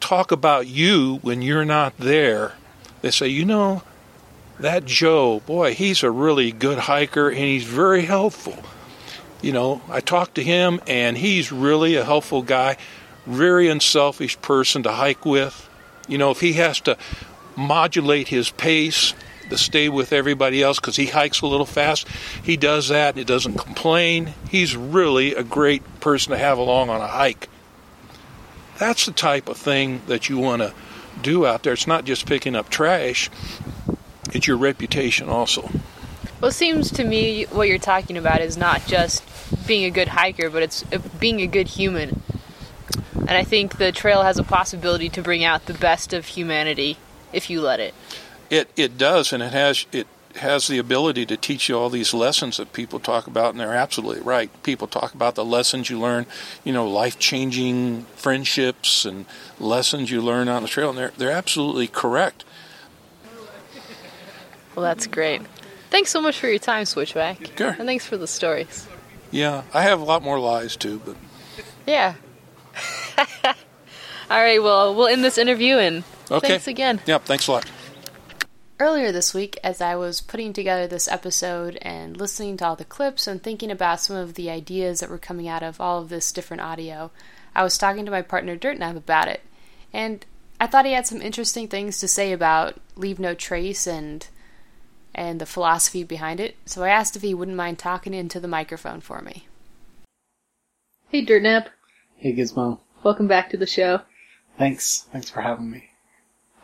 talk about you when you're not there. They say, you know, that Joe, boy, he's a really good hiker and he's very helpful. You know, I talked to him and he's really a helpful guy, very unselfish person to hike with. You know, if he has to modulate his pace to stay with everybody else because he hikes a little fast, he does that and he doesn't complain. He's really a great person to have along on a hike. That's the type of thing that you want to do out there. It's not just picking up trash, it's your reputation also. Well, it seems to me what you're talking about is not just being a good hiker, but it's uh, being a good human. And I think the trail has a possibility to bring out the best of humanity if you let it. It it does, and it has it has the ability to teach you all these lessons that people talk about, and they're absolutely right. People talk about the lessons you learn, you know, life changing friendships and lessons you learn on the trail, and they're they're absolutely correct. Well, that's great. Thanks so much for your time, Switchback. Sure. And thanks for the stories. Yeah, I have a lot more lies too, but Yeah. [laughs] All right, well, we'll end this interview and okay. thanks again. Yep, thanks a lot. Earlier this week, as I was putting together this episode and listening to all the clips and thinking about some of the ideas that were coming out of all of this different audio, I was talking to my partner Dirtnap about it. And I thought he had some interesting things to say about Leave No Trace and and the philosophy behind it. So I asked if he wouldn't mind talking into the microphone for me. Hey Dirtnap, Hey Gizmo. welcome back to the show. Thanks. Thanks for having me.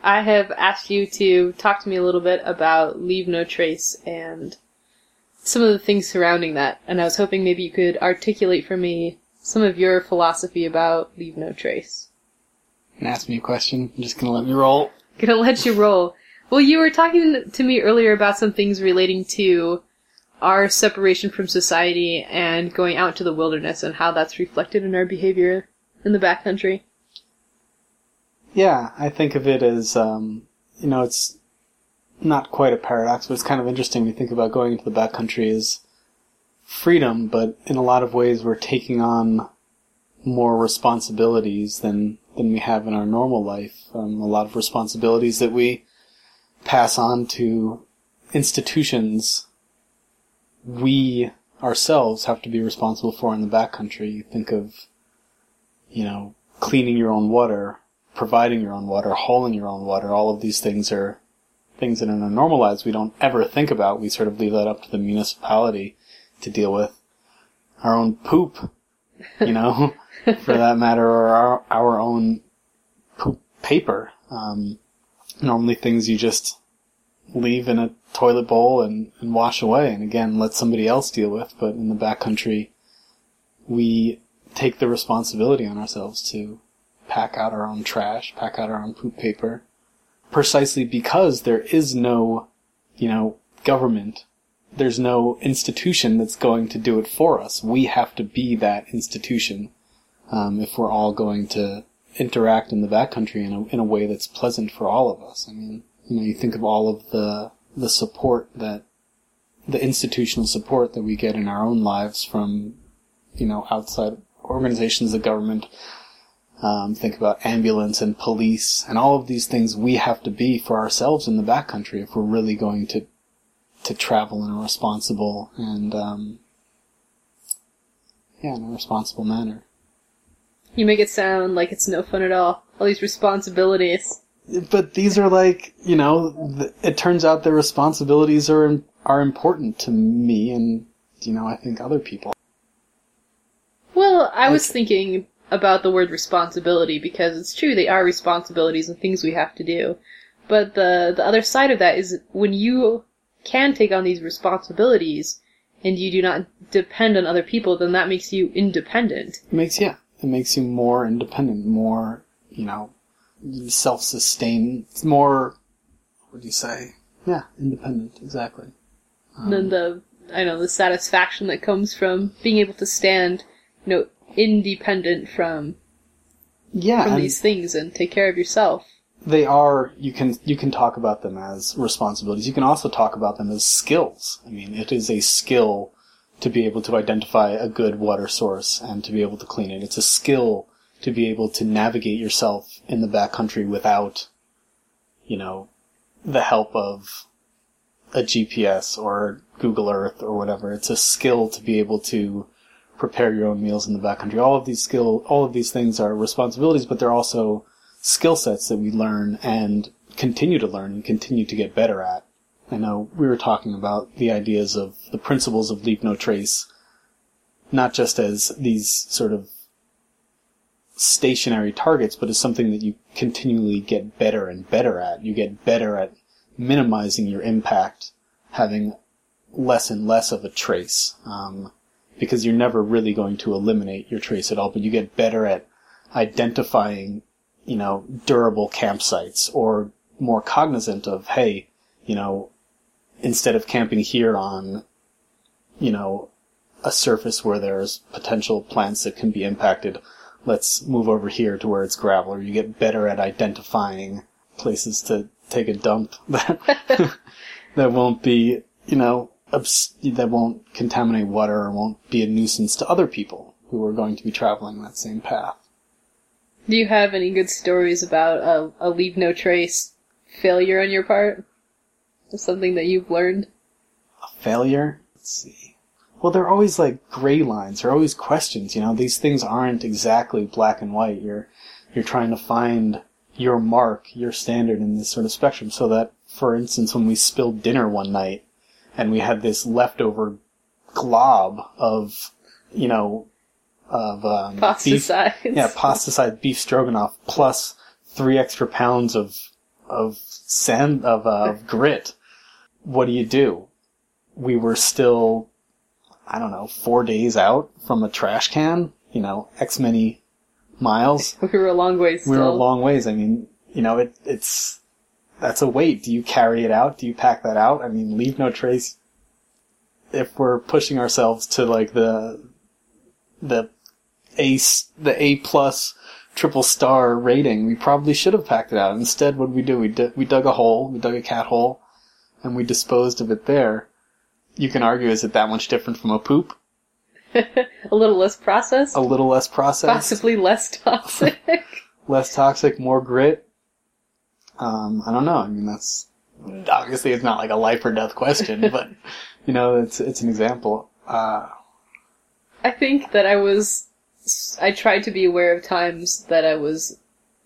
I have asked you to talk to me a little bit about Leave No Trace and some of the things surrounding that, and I was hoping maybe you could articulate for me some of your philosophy about Leave No Trace. And ask me a question. I'm just gonna let me roll. Gonna let you roll. Well, you were talking to me earlier about some things relating to our separation from society and going out to the wilderness and how that's reflected in our behavior in the backcountry. Yeah, I think of it as, um, you know, it's not quite a paradox, but it's kind of interesting to think about going into the backcountry as freedom, but in a lot of ways we're taking on more responsibilities than than we have in our normal life. Um, a lot of responsibilities that we pass on to institutions we ourselves have to be responsible for in the backcountry. You think of, you know, cleaning your own water, providing your own water, hauling your own water. All of these things are things that in our normal lives we don't ever think about. We sort of leave that up to the municipality to deal with. Our own poop, you know, [laughs] for that matter, or our, our own poop paper. Um, normally things you just leave in a toilet bowl and, and wash away and again let somebody else deal with. But in the backcountry, we take the responsibility on ourselves to pack out our own trash, pack out our own poop paper, precisely because there is no, you know, government. There's no institution that's going to do it for us. We have to be that institution um, if we're all going to interact in the backcountry in a, in a way that's pleasant for all of us. I mean, you know, you think of all of the the support that the institutional support that we get in our own lives from, you know, outside organizations, the government. Um, think about ambulance and police and all of these things we have to be for ourselves in the backcountry if we're really going to to travel in a responsible and um, yeah, in a responsible manner. You make it sound like it's no fun at all. All these responsibilities. But these are like, you know, th- it turns out the responsibilities are are important to me and you know, I think other people. Well, I was thinking about the word responsibility because it's true they are responsibilities and things we have to do. But the the other side of that is when you can take on these responsibilities and you do not depend on other people, then that makes you independent. It makes yeah, it makes you more independent, more, you know, self-sustained. It's more what do you say? Yeah, independent, exactly. And then the I know the satisfaction that comes from being able to stand, you know, independent from Yeah, from these things and take care of yourself. they are you can you can talk about them as responsibilities. You can also talk about them as skills. I mean, it is a skill to be able to identify a good water source and to be able to clean it. It's a skill to be able to navigate yourself in the backcountry without, you know, the help of a GPS or Google Earth or whatever. It's a skill to be able to prepare your own meals in the backcountry. All of these skill, all of these things are responsibilities, but they're also skill sets that we learn and continue to learn and continue to get better at. I know we were talking about the ideas of the principles of leave no trace, not just as these sort of stationary targets, but as something that you continually get better and better at. You get better at minimizing your impact, having less and less of a trace, um, because you're never really going to eliminate your trace at all, but you get better at identifying, you know, durable campsites or more cognizant of, hey, you know, instead of camping here on, you know, a surface where there's potential plants that can be impacted, let's move over here to where it's gravel, or you get better at identifying places to take a dump [laughs] that [laughs] that won't be you know, obs- that won't contaminate water or won't be a nuisance to other people who are going to be traveling that same path. Do you have any good stories about a, a leave no trace failure on your part? Something that you've learned? A failure? Let's see. Well, there are always like gray lines. There are always questions. You know, these things aren't exactly black and white. You're you're trying to find your mark, your standard in this sort of spectrum. So that, for instance, when we spilled dinner one night and we had this leftover glob of, you know, of um, Pasta beef, size. yeah, pasta sized beef stroganoff plus three extra pounds of of sand of uh, of grit. What do you do? We were still, I don't know, four days out from a trash can. You know, X many miles. [laughs] We were a long way still. We were a long ways. I mean, you know, it, it's that's a weight. Do you carry it out? Do you pack that out? I mean, leave no trace. If we're pushing ourselves to like the the A the A plus triple star rating, we probably should have packed it out. Instead, what did we do? We d- we dug a hole, we dug a cat hole, and we disposed of it there. You can argue, is it that much different from a poop? [laughs] a little less processed? A little less processed? Possibly less toxic? [laughs] less toxic, more grit? Um, I don't know. I mean, that's, obviously it's not like a life or death question, [laughs] but, you know, it's, it's an example. Uh, I think that I was, I tried to be aware of times that I was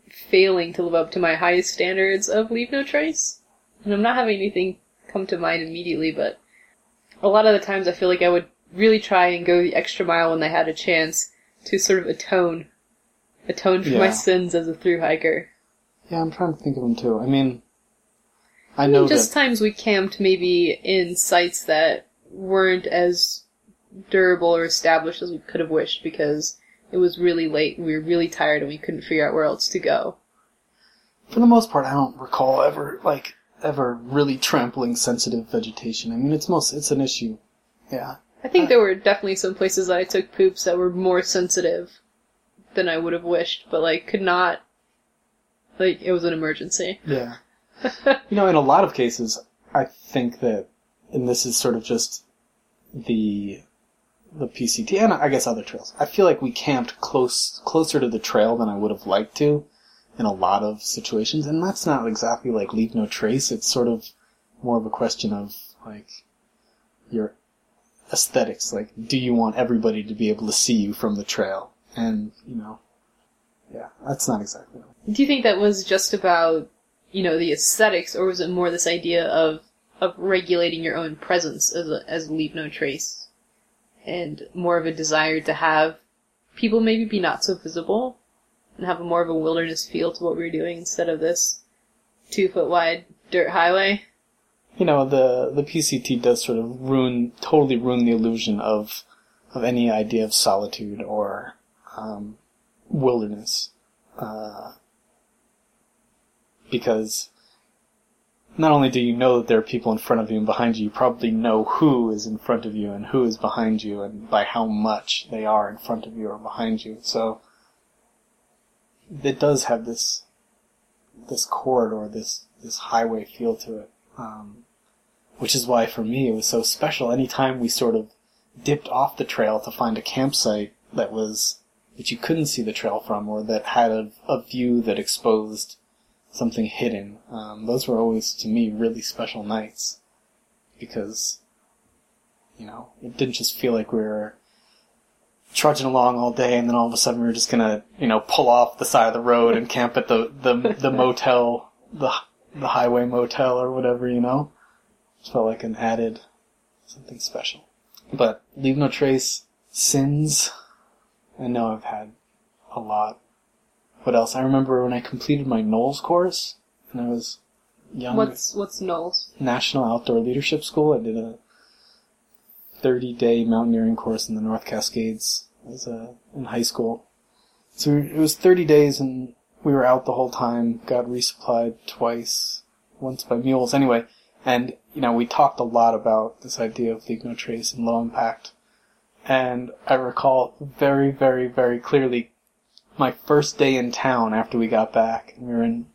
failing to live up to my highest standards of leave no trace. And I'm not having anything come to mind immediately, but a lot of the times I feel like I would really try and go the extra mile when I had a chance to sort of atone, atone for my sins as a through hiker. yeah, I'm trying to think of them too. I mean, I I know mean, just that, times we camped maybe in sites that weren't as durable or established as we could have wished because it was really late and we were really tired and we couldn't figure out where else to go. for the most part, I don't recall ever, like, ever really trampling sensitive vegetation. I mean, it's most, it's an issue. Yeah. I think uh, there were definitely some places that I took poops that were more sensitive than I would have wished, but like could not. Like it was an emergency. Yeah. [laughs] you know, in a lot of cases, I think that, and this is sort of just the the PCT and I guess other trails. I feel like we camped close closer to the trail than I would have liked to in a lot of situations, and that's not exactly like leave no trace. It's sort of more of a question of like your aesthetics. Like, do you want everybody to be able to see you from the trail? And you know, yeah, that's not exactly. Do you think that was just about, you know, the aesthetics, or was it more this idea of of regulating your own presence as a, as leave no trace, and more of a desire to have people maybe be not so visible, and have a more of a wilderness feel to what we were doing instead of this two foot wide dirt highway? you know the the PCT does sort of ruin totally ruin the illusion of of any idea of solitude or um, wilderness uh, because not only do you know that there are people in front of you and behind you, you probably know who is in front of you and who is behind you and by how much they are in front of you or behind you. So it does have this this corridor, this this highway feel to it. Um, which is why for me it was so special. Anytime we sort of dipped off the trail to find a campsite that was that you couldn't see the trail from, or that had a, a view that exposed something hidden, um, those were always to me really special nights because you know it didn't just feel like we were trudging along all day and then all of a sudden we were just gonna you know pull off the side of the road and camp at the the, the [laughs] motel the the highway motel or whatever you know it felt like an added something special. But leave no trace sins. I know I've had a lot. What else? I remember when I completed my NOLS course, and I was young. What's what's NOLS? National Outdoor Leadership School. I did a 30 day mountaineering course in the North Cascades as a, in high school. So it was 30 days and we were out the whole time, got resupplied twice, once by mules anyway. And, you know, we talked a lot about this idea of leave no trace and low impact. And I recall very, very, very clearly my first day in town after we got back. We were in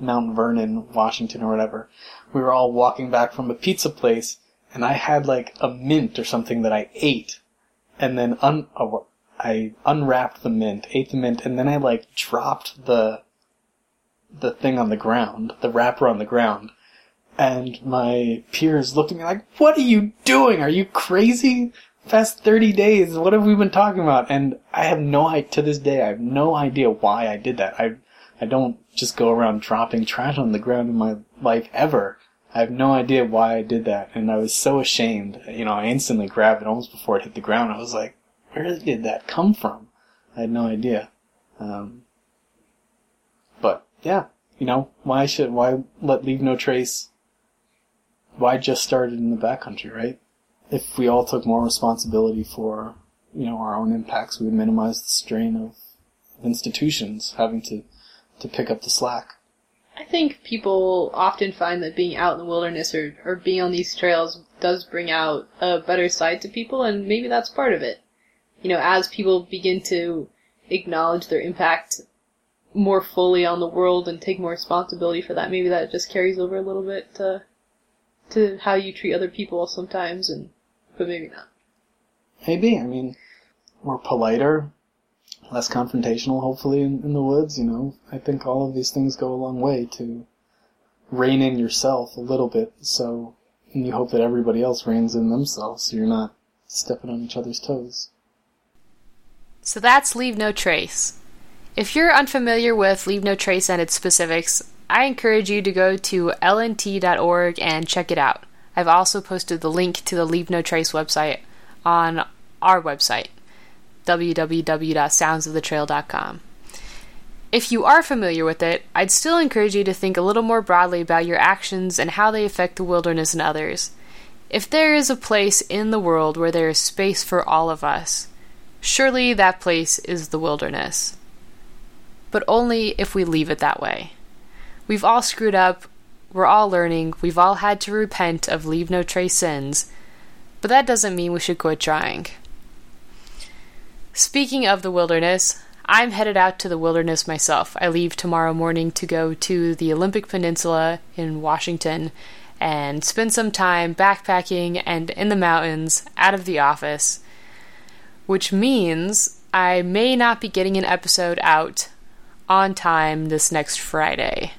Mount Vernon, Washington or whatever. We were all walking back from a pizza place and I had like a mint or something that I ate, and then un I unwrapped the mint, ate the mint, and then I like dropped the the thing on the ground, the wrapper on the ground, and my peers looked at me like, "What are you doing? Are you crazy?" Past 30 days, what have we been talking about? And I have no idea, to this day, I have no idea why I did that. I, I don't just go around dropping trash on the ground in my life ever. I have no idea why I did that, and I was so ashamed. You know, I instantly grabbed it almost before it hit the ground. I was like, where did that come from? I had no idea. Um, but yeah, you know, why should why let leave no trace? Why just start it in the backcountry, right? If we all took more responsibility for you know our own impacts, we would minimize the strain of institutions having to to pick up the slack. I think people often find that being out in the wilderness or, or being on these trails does bring out a better side to people, and maybe that's part of it. You know, as people begin to acknowledge their impact more fully on the world and take more responsibility for that, maybe that just carries over a little bit to to how you treat other people sometimes, and but maybe not. Maybe I mean, we're politer, less confrontational, hopefully, in, in the woods. You know, I think all of these things go a long way to rein in yourself a little bit. So, and you hope that everybody else reins in themselves, so you're not stepping on each other's toes. So that's Leave No Trace. If you're unfamiliar with Leave No Trace and its specifics, I encourage you to go to lnt.org and check it out. I've also posted the link to the Leave No Trace website on our website www.soundsofthetrail.com. If you are familiar with it, I'd still encourage you to think a little more broadly about your actions and how they affect the wilderness and others. If there is a place in the world where there is space for all of us, surely that place is the wilderness. But only if we leave it that way. We've all screwed up, we're all learning, we've all had to repent of leave no trace sins, but that doesn't mean we should quit trying. Speaking of the wilderness, I'm headed out to the wilderness myself. I leave tomorrow morning to go to the Olympic Peninsula in Washington and spend some time backpacking and in the mountains out of the office, which means I may not be getting an episode out on time this next Friday.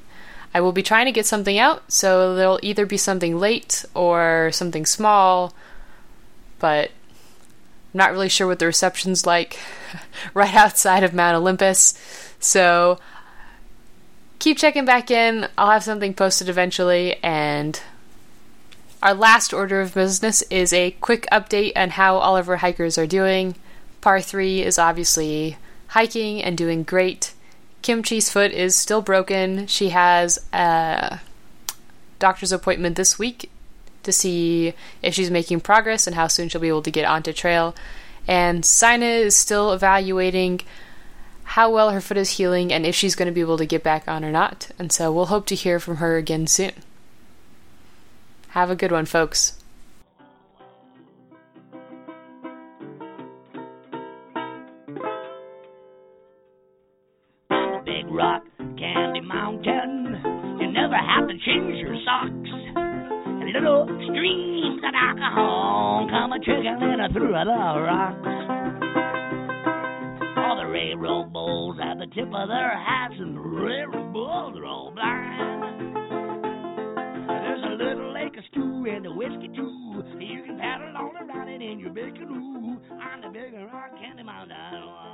I will be trying to get something out, so there'll either be something late or something small, but I'm not really sure what the reception's like [laughs] right outside of Mount Olympus. So keep checking back in. I'll have something posted eventually. And our last order of business is a quick update on how all of our hikers are doing. Par 3 is obviously hiking and doing great. Kimchi's foot is still broken. She has a doctor's appointment this week to see if she's making progress and how soon she'll be able to get onto trail. And Sina is still evaluating how well her foot is healing and if she's going to be able to get back on or not. And so we'll hope to hear from her again soon. Have a good one, folks. Big Rock Candy Mountain, you never have to change your socks little streams of alcohol come a trickling through the rocks. All the railroad bulls at the tip of their hats, and the railroad bulls are all blind. There's a little lake of stew and a whiskey too. You can paddle all around it in your big canoe on the big rock candy mountain.